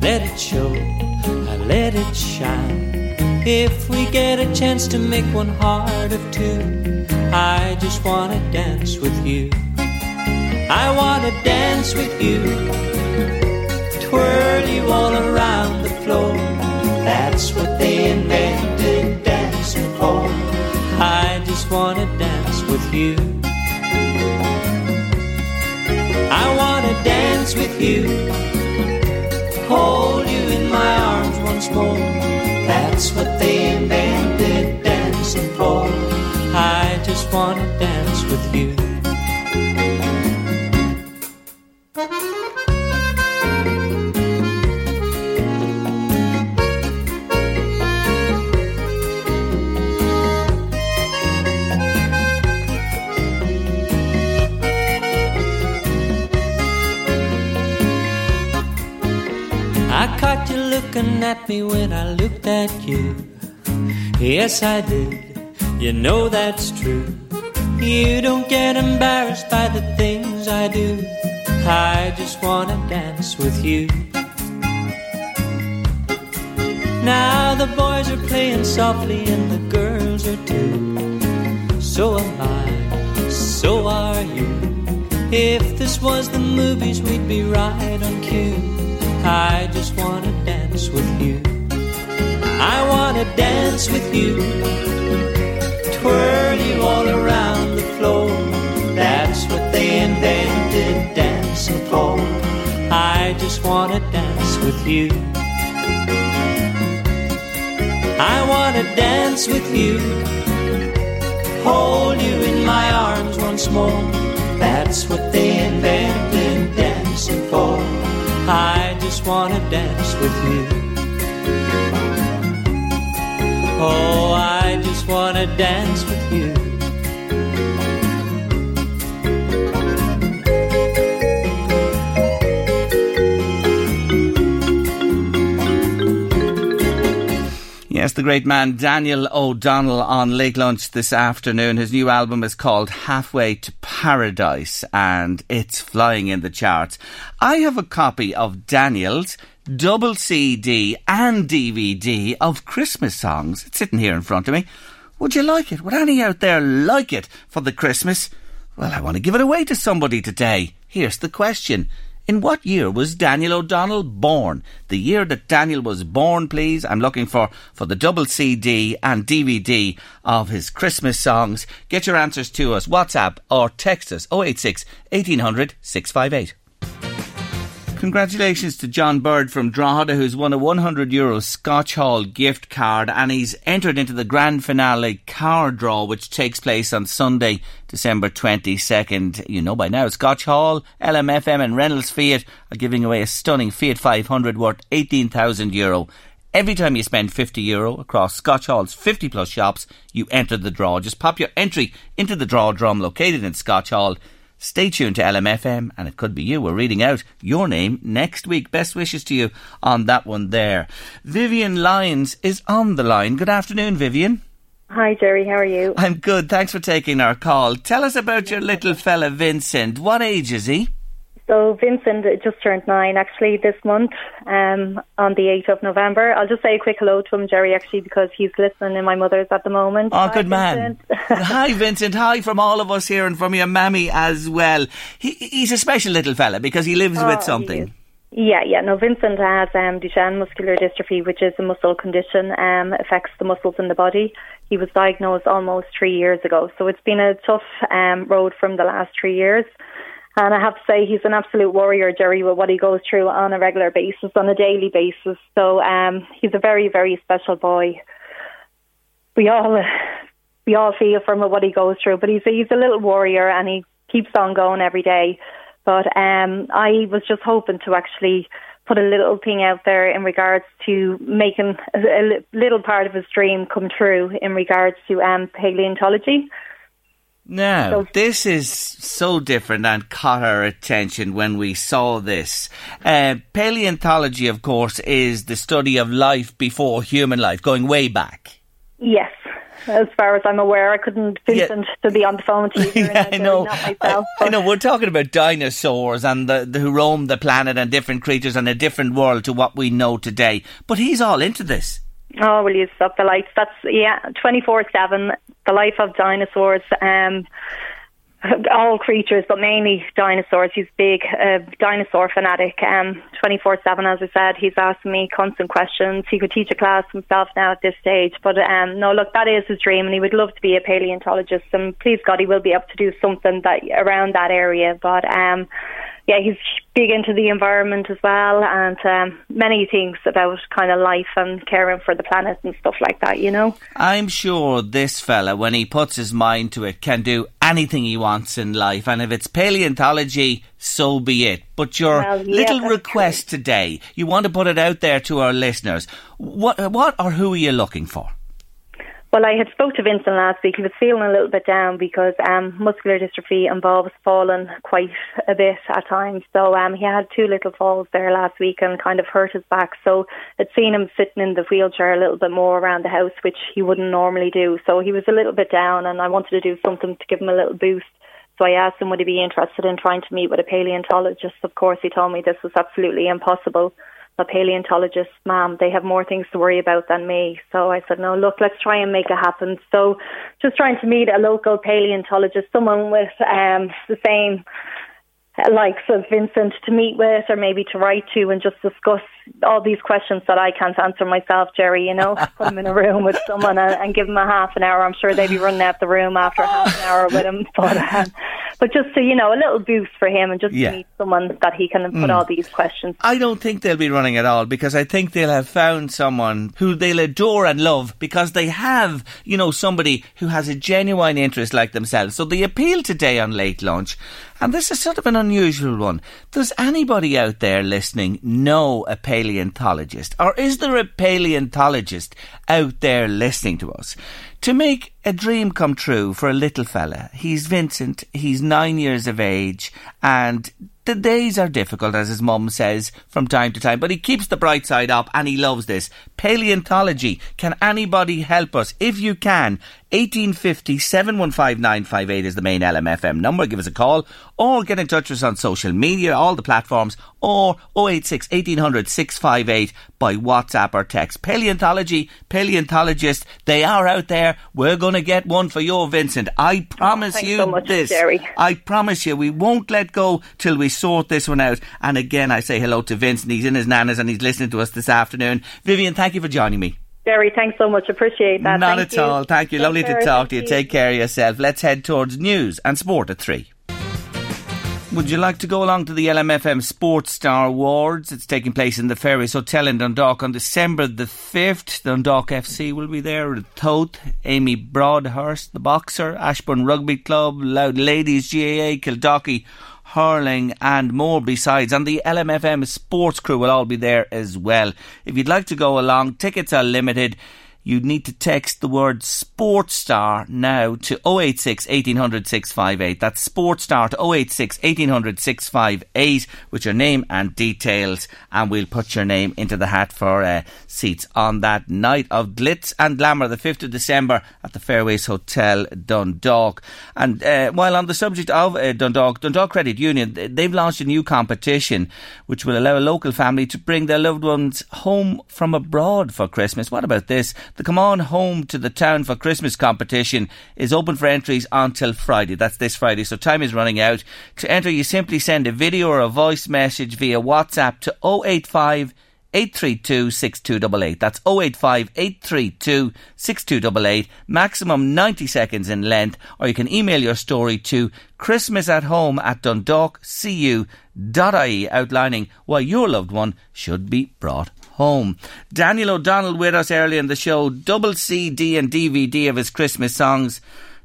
let it show, I let it shine. If we get a chance to make one heart of two, I just wanna dance with you. I wanna dance with you, twirl you all around floor. That's what they invented dancing for. I just wanna dance with you. I wanna dance with you, hold you in my arms once more. That's what they invented dancing for. I just wanna dance with you. Looking at me when I looked at you. Yes, I did. You know that's true. You don't get embarrassed by the things I do. I just wanna dance with you. Now the boys are playing softly and the girls are too. So am I, so are you. If this was the movies, we'd be right on cue. I just wanna dance with you. I wanna dance with you. Twirl you all around the floor. That's what they invented dancing for. I just wanna dance with you. I wanna dance with you. hold you in my arms once more. That's what they just wanna dance with you. Oh, I just wanna dance with you. Yes, the great man Daniel O'Donnell on Late Lunch this afternoon. His new album is called Halfway to Paradise and it's flying in the charts. I have a copy of Daniel's double CD and DVD of Christmas songs. It's sitting here in front of me. Would you like it? Would any out there like it for the Christmas? Well, I want to give it away to somebody today. Here's the question. In what year was Daniel O'Donnell born? The year that Daniel was born, please. I'm looking for, for the double CD and DVD of his Christmas songs. Get your answers to us. WhatsApp or text us 086 1800 658. Congratulations to John Bird from Drogheda, who's won a 100 euro Scotch Hall gift card, and he's entered into the grand finale car draw, which takes place on Sunday, December 22nd. You know by now, Scotch Hall, LMFM, and Reynolds Fiat are giving away a stunning Fiat 500 worth 18,000 euro. Every time you spend 50 euro across Scotch Hall's 50 plus shops, you enter the draw. Just pop your entry into the draw drum located in Scotch Hall. Stay tuned to LMFM, and it could be you. We're reading out your name next week. Best wishes to you on that one there. Vivian Lyons is on the line. Good afternoon, Vivian. Hi, Jerry. How are you? I'm good. Thanks for taking our call. Tell us about your little fella, Vincent. What age is he? So Vincent just turned nine actually this month, um, on the 8th of November. I'll just say a quick hello to him, Jerry, actually, because he's listening in my mother's at the moment. Oh, Hi, good man. Vincent. Hi, Vincent. Hi from all of us here and from your mammy as well. He, he's a special little fella because he lives Oh, with something. Yeah, yeah. No, Vincent has um, Duchenne muscular dystrophy, which is a muscle condition, um, affects the muscles in the body. He was diagnosed almost three years ago, so it's been a tough um, road from the last three years. And I have to say, he's an absolute warrior, Jerry, with what he goes through on a regular basis, on a daily basis. So um, he's a very, very special boy. We all, we all feel from what he goes through, but he's a, he's a little warrior, and he keeps on going every day. But um, I was just hoping to actually put a little thing out there in regards to making a, little part of his dream come true in regards to um, paleontology. Now, So- this is so different and caught our attention when we saw this. Uh, paleontology, of course, is the study of life before human life, going way back. Yes, as far as I'm aware, I couldn't Yeah. To be on the phone to you. Yeah, I know. Not I. I know. We're talking about dinosaurs and the, the who roamed the planet and different creatures and a different world to what we know today. But he's all into this. Oh, will you stop the lights? That's yeah, twenty four seven. The life of dinosaurs. Um, all creatures, but mainly dinosaurs. He's big, uh, dinosaur fanatic. Um, twenty four seven, as I said, he's asking me constant questions. He could teach a class himself now at this stage. But um, no, look, that is his dream, and he would love to be a paleontologist. And please God, he will be able to do something that around that area. But um, yeah, he's big into the environment as well, and um, many things about kind of life and caring for the planet and stuff like that. You know. I'm sure this fella, when he puts his mind to it, can do anything he wants in life. And if it's paleontology, so be it. But your Well, yeah, little request today, you want to put it out there to our listeners. What, what or who are you looking for? Well, I had spoke to Vincent last week. He was feeling a little bit down because um, muscular dystrophy involves falling quite a bit at times. So um, he had two little falls there last week and kind of hurt his back. So I'd seen him sitting in the wheelchair a little bit more around the house, which he wouldn't normally do. So he was a little bit down, and I wanted to do something to give him a little boost. So I asked him would he be interested in trying to meet with a paleontologist. Of course, he told me this was absolutely impossible a paleontologist, ma'am, they have more things to worry about than me. So I said, no, look, let's try and make it happen. So just trying to meet a local paleontologist, someone with um, the same uh, likes of Vincent to meet with or maybe to write to and just discuss all these questions that I can't answer myself, Jerry. You know, put him in a room with someone and, and give him a half an hour. I'm sure they'd be running out the room after half an hour with him. But um, but just to you know, a little boost for him and just Yeah. to meet someone that he can put Mm. all these questions. I don't think they'll be running at all because I think they'll have found someone who they'll adore and love because they have, you know, somebody who has a genuine interest like themselves. So the appeal today on Late Lunch, and this is sort of an unusual one. Does anybody out there listening know a paleontologist? Or is there a paleontologist out there listening to us? To make a dream come true for a little fella. He's Vincent, he's nine years of age, and the days are difficult, as his mum says, from time to time, but he keeps the bright side up and he loves this. Paleontology. Can anybody help us? If you can, 1850 715 958 is the main LMFM number. Give us a call or get in touch with us on social media, all the platforms, or 086 1800 658 by WhatsApp or text. Paleontology, paleontologist, they are out there. We're going to get one for you, Vincent. I promise thanks you so much, this. Jerry. I promise you, we won't let go till we sort this one out. And again, I say hello to Vincent. He's in his nana's and he's listening to us this afternoon. Vivian, thank you for joining me. Jerry, thanks so much. Appreciate that. Not Thank at you. all. Thank you. Take Lovely care. to talk to you. Thank Take care of yourself. Let's head towards news and sport at three. Would you like to go along to the LMFM Sports Star Awards? It's taking place in the Fairways Hotel in Dundalk on December the 5th. Dundalk FC will be there with Toth, Amy Broadhurst, the boxer, Ashbourne Rugby Club, Louth Ladies GAA, Kildaki, hurling and more besides. And the LMFM sports crew will all be there as well. If you'd like to go along, tickets are limited. You need to text the word Sports Star now to 086 1800 658. That's Sports Star to 086 1800 658 with your name and details, and we'll put your name into the hat for uh, seats on that night of glitz and glamour, the 5th of December at the Fairways Hotel, Dundalk. And uh, while on the subject of uh, Dundalk, Dundalk Credit Union, they've launched a new competition which will allow a local family to bring their loved ones home from abroad for Christmas. What about this? The Come On Home to the Town for Christmas competition is open for entries until Friday. That's this Friday, so time is running out. To enter, you simply send a video or a voice message via WhatsApp to 085 832 6288. That's 085 832 6288. Maximum 90 seconds in length. Or you can email your story to Christmas at home at dundalkcu.ie outlining why your loved one should be brought home. Daniel O'Donnell with us early in the show. Double CD and DVD of his Christmas songs.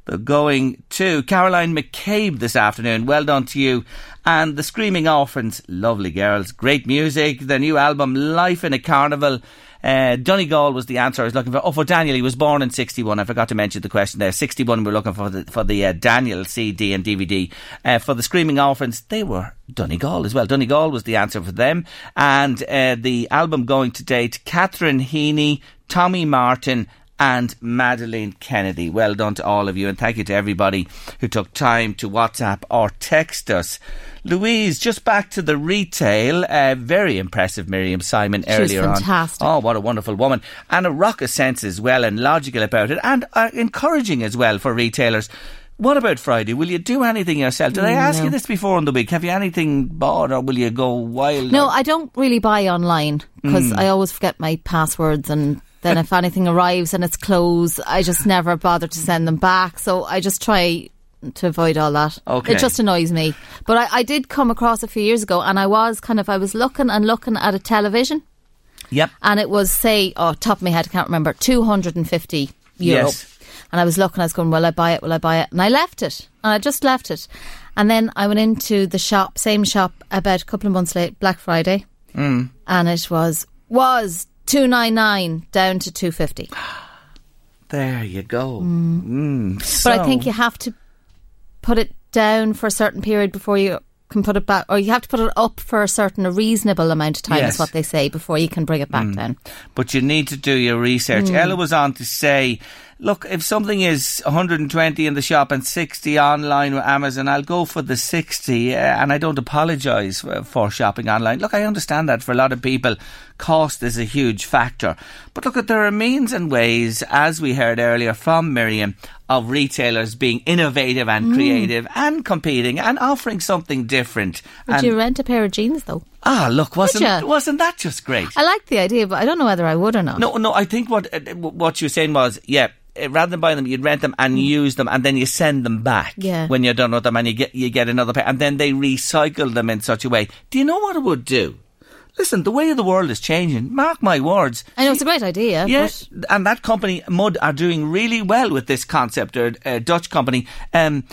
They're going to Caroline McCabe this afternoon. Well done to you. And the Screaming Orphans, lovely girls, great music. The new album, Life in a Carnival. Uh, Donegal was the answer I was looking for. Oh, for Daniel, he was born in '61. I forgot to mention the question there. '61, we we're looking for the for the uh, Daniel CD and DVD. Uh, for the Screaming Orphans, they were Donegal as well. Donegal was the answer for them. And uh, the album going to date, Catherine Heaney, Tommy Martin, and Madeline Kennedy. Well done to all of you, and thank you to everybody who took time to WhatsApp or text us. Louise, just back to the retail. Uh, very impressive, Miriam Simon She earlier fantastic. on. Oh, what a wonderful woman. And a rock of sense as well, and logical about it, and uh, encouraging as well for retailers. What about Friday? Will you do anything yourself? Did I ask No. you this before in the week? Have you anything bought, or will you go wild? No, I don't really buy online because Mm. I always forget my passwords and then if anything arrives and it's closed, I just never bother to send them back. So I just try to avoid all that. Okay. It just annoys me. But I, I did come across a few years ago and I was kind of, I was looking and looking at a television Yep. and it was, say, oh, top of my head, I can't remember, 250 euro. Yes. And I was looking, I was going, will I buy it? Will I buy it? And I left it. And I just left it. And then I went into the shop, same shop, about a couple of months late, Black Friday. Mm. And it was, was 299 down to 250. There you go. Mm. But I think you have to put it down for a certain period before you can put it back, or you have to put it up for a certain, a reasonable amount of time, Yes. is what they say, before you can bring it back Mm. down. But you need to do your research. Mm. Ella was on to say, look, if something is 120 in the shop and 60 online with Amazon, I'll go for the 60. Uh, and I don't apologise for, shopping online. Look, I understand that for a lot of people, cost is a huge factor. But look, at there are means and ways, as we heard earlier from Miriam, of retailers being innovative and Mm. creative and competing and offering something different. Would and you rent a pair of jeans, though? Ah, look, wasn't wasn't that just great? I like the idea, but I don't know whether I would or not. No, no. I think what uh, what you were saying was, yeah, uh, rather than buy them, you'd rent them and use them, and then you send them back Yeah. when you're done with them, and you get you get another pair, and then they recycle them in such a way. Do you know what it would do? Listen, the way of the world is changing. Mark my words. I know it's a great idea. Yes, and that company Mud are doing really well with this concept. A Dutch company. Um,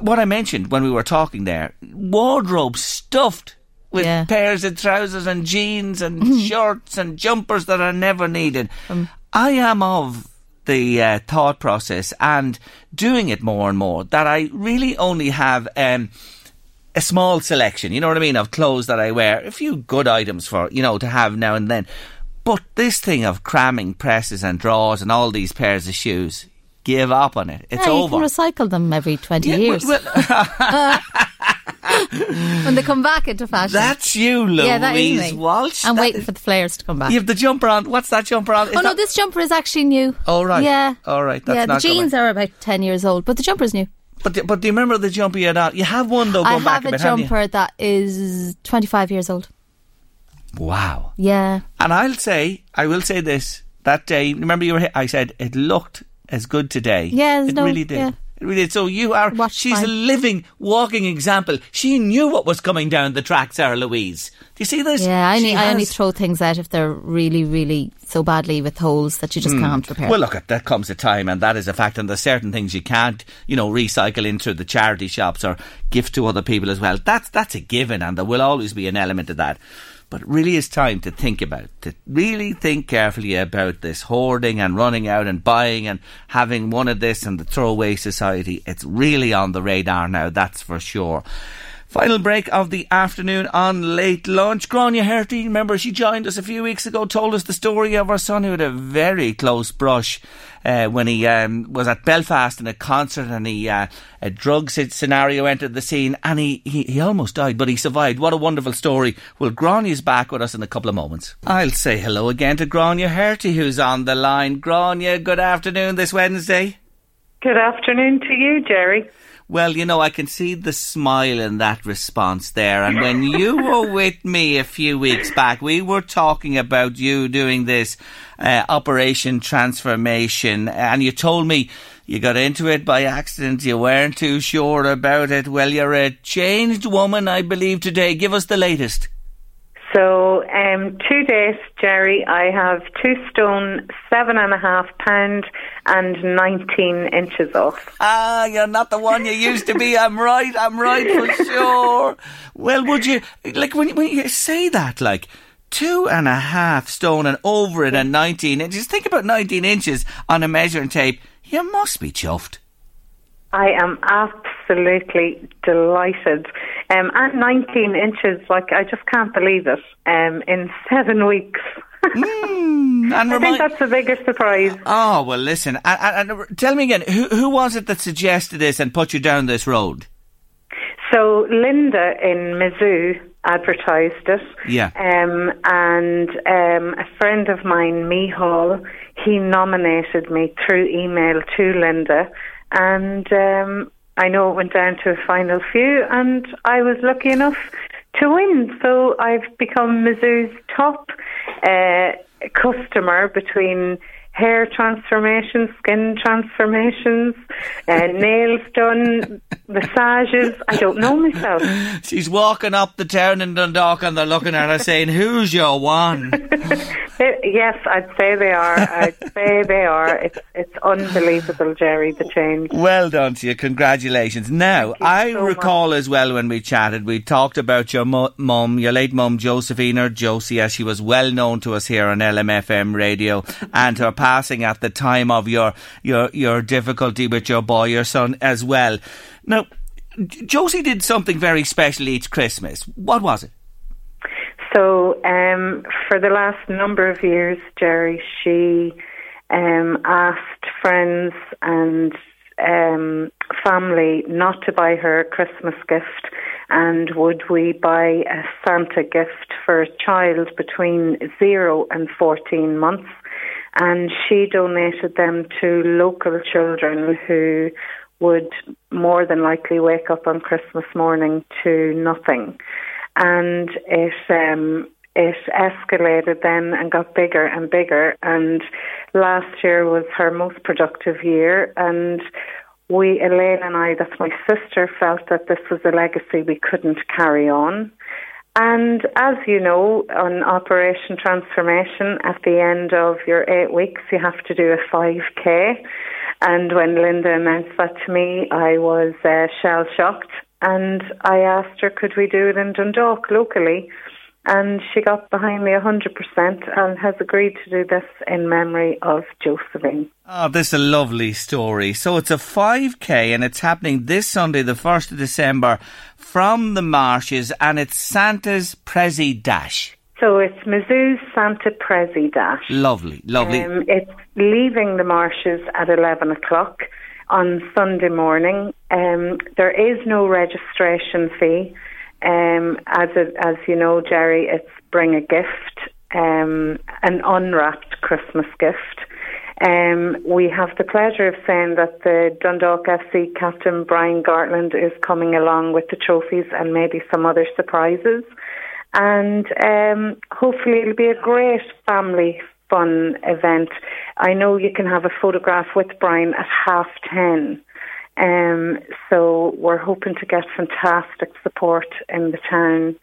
what I mentioned when we were talking there, wardrobe stuffed with Yeah. pairs of trousers and jeans and shorts and jumpers that are never needed. I am of the uh, thought process and doing it more and more that I really only have. Um, a small selection, you know what I mean, of clothes that I wear, a few good items for, you know, to have now and then. But this thing of cramming presses and drawers and all these pairs of shoes, give up on it. It's yeah, over. you can recycle them every 20 Yeah, years. well- well, when they come back into fashion. that's you, Louise yeah, that is me. Walsh. I'm That waiting is- for the flares to come back. You have the jumper on. What's that jumper on? Is oh no, this jumper is actually new. Oh, right. Yeah. All right, that's yeah, the jeans coming. are about 10 years old, but the jumper's new. But, but do you remember the jumper you had on? You have one, though, I have a bit, jumper that is 25 years old. Wow. Yeah. And I'll say, I will say this. That day, remember you were, I said, it looked as good today. Yeah, it no- really did. yeah. So you are, Watch she's a living, walking example. She knew what was coming down the track, Sarah Louise. Do you see this? Yeah, I, need, I only throw things out if they're really, really so badly with holes that you just hmm. can't repair. Well, look, that comes a time, and that is a fact. And there's certain things you can't, you know, recycle into the charity shops or gift to other people as well. That's that's a given, and there will always be an element of that. But it really is time to think about, to really think carefully about this hoarding and running out and buying and having one of this and the throwaway society. It's really on the radar now, that's for sure. Final break of the afternoon on late lunch. Grania Herty, remember she joined us a few weeks ago, told us the story of her son who had a very close brush uh, when he um, was at Belfast in a concert and he uh, a drug scenario entered the scene and he, he, he almost died, but he survived. What a wonderful story. Well, Grania's back with us in a couple of moments. I'll say hello again to Grania Herty, who's on the line. Grania, good afternoon this Wednesday. Good afternoon to you, Jerry. Well, you know, I can see the smile in that response there. And when you were with me a few weeks back, we were talking about you doing this uh, Operation Transformation, and you told me you got into it by accident. You weren't too sure about it. Well, you're a changed woman, I believe, today. Give us the latest. So, um, to date, Jerry, I have two stone, seven and a half pound, and 19 inches off. Ah, you're not the one you used to be. I'm right. I'm right for sure. Well, would you like when when you say that, like two and a half stone and over it and 19 inches? Think about 19 inches on a measuring tape. You must be chuffed. I am absolutely delighted. Um, and 19 inches, like, I just can't believe it, um, in seven weeks. And I think that's the biggest surprise. Oh well, listen. And, and, and tell me again, who who was it that suggested this and put you down this road? So Linda in Mizzou advertised it. Yeah. Um, and um, a friend of mine, Mihal, he nominated me through email to Linda. And um, I know it went down to a final few, and I was lucky enough to win. So I've become Mizzou's top uh, customer between hair transformations, skin transformations, uh, nails done, massages. I don't know myself. She's walking up the town in Dundalk and they're looking at her saying, "Who's your one?" Yes, I'd say they are. I'd say they are. It's it's unbelievable, Jerry, the change. Well done to you. Congratulations. Now, I recall as well when we chatted, we talked about your mu- mum, your late mum, Josephine or Josie, as she was well known to us here on LMFM radio, and her passing at the time of your, your, your difficulty with your boy, your son, as well. Now, Josie did something very special each Christmas. What was it? So, um, for the last number of years, Jerry, she um, asked friends and um, family not to buy her a Christmas gift, and would we buy a Santa gift for a child between zero and 14 months? And she donated them to local children who would more than likely wake up on Christmas morning to nothing. and it um, it escalated then and got bigger and bigger. And last year was her most productive year, and we, Elaine and I, that's my sister, felt that this was a legacy we couldn't carry on. And as you know, on Operation Transformation, at the end of your eight weeks, you have to do a 5K. And when Linda announced that to me, I was uh, shell shocked. And I asked her, could we do it in Dundalk locally? And she got behind me 100% and has agreed to do this in memory of Josephine. Oh, this is a lovely story. So it's a 5k and it's happening this Sunday, the 1st of December, from the marshes, and it's Santa's Prezi Dash. So it's Mizzou's Santa Prezi Dash. Lovely, lovely. Um, it's leaving the marshes at 11 o'clock on Sunday morning. Um, there is no registration fee. Um, as as you know, Jerry, it's bring a gift, um, an unwrapped Christmas gift. Um, we have the pleasure of saying that the Dundalk FC captain Brian Gartland is coming along with the trophies and maybe some other surprises. And um, hopefully, it'll be a great family fun event. I know you can have a photograph with Brian at half ten. Um, so we're hoping to get fantastic support in the town,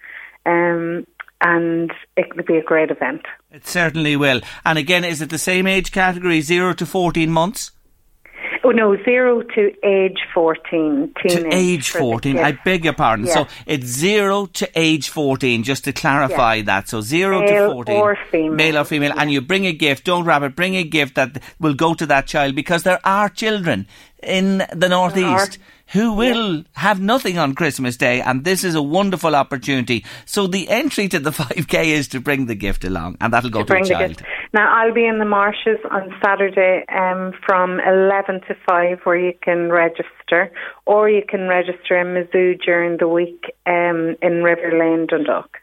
um, and it will be a great event. It certainly will. And again, is it the same age category, 0 to 14 months? Oh no, zero to age fourteen. To age 14. gift. I beg your pardon. Yeah. So it's 0 to age 14, just to clarify Yeah. that. So 0 Male to 14. or female. Male or female. And you bring a gift, don't wrap it, bring a gift that will go to that child because there are children in the Northeast who will have nothing on Christmas Day and this is a wonderful opportunity. So the entry to the 5k is to bring the gift along and that'll go to, bring a the child. Now I'll be in the marshes on Saturday um, from eleven to five, where you can register, or you can register in Mizzou during the week um, in River Lane, Dundalk.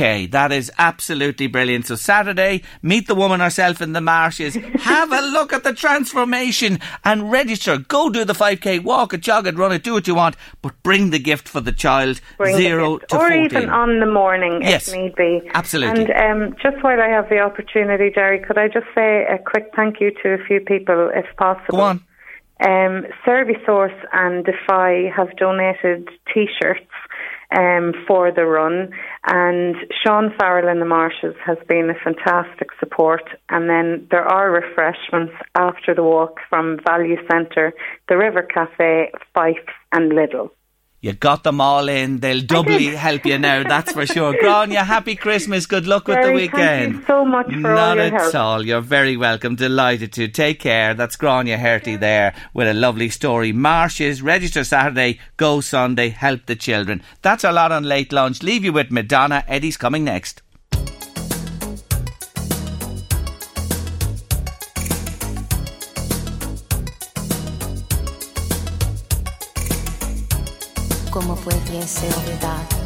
Okay, that is absolutely brilliant. So Saturday, meet the woman herself in the marshes, have a look at the transformation and register. Go do the 5k, walk it, jog it, run it, do what you want, but bring the gift for the child, Bring the zero gift. to or 14. even on the morning Yes, if need be. absolutely. And um, just while I have the opportunity, Jerry, could I just say a quick thank you to a few people, if possible? Go on. Um, Servisource and Defy have donated T-shirts um, for the run, and Sean Farrell in the Marshes has been a fantastic support. And then there are refreshments after the walk from Value Centre, the River Cafe, Fife, and Lidl. You got them all in. They'll doubly help you now, that's for sure. Grania, happy Christmas. Good luck with the weekend. Thank you so much for Not all your at help. all. You're very welcome. Delighted to. Take care. That's Grania Herty there with a lovely story. Marshes, register Saturday, go Sunday, help the children. That's a lot on late lunch. Leave you with Madonna. Eddie's coming next. ¿Cómo pudiese olvidar?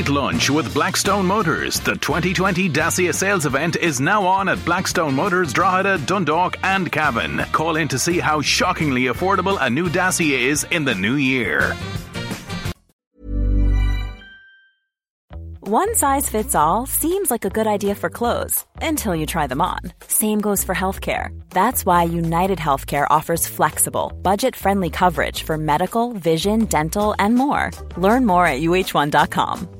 Late Lunch with Blackstone Motors. The 2020 Dacia sales event is now on at Blackstone Motors, Drogheda, Dundalk, and Cavan. Call in to see how shockingly affordable a new Dacia is in the new year. One size fits all seems like a good idea for clothes until you try them on. Same goes for healthcare. That's why United Healthcare offers flexible, budget friendly coverage for medical, vision, dental, and more. Learn more at uh1.com.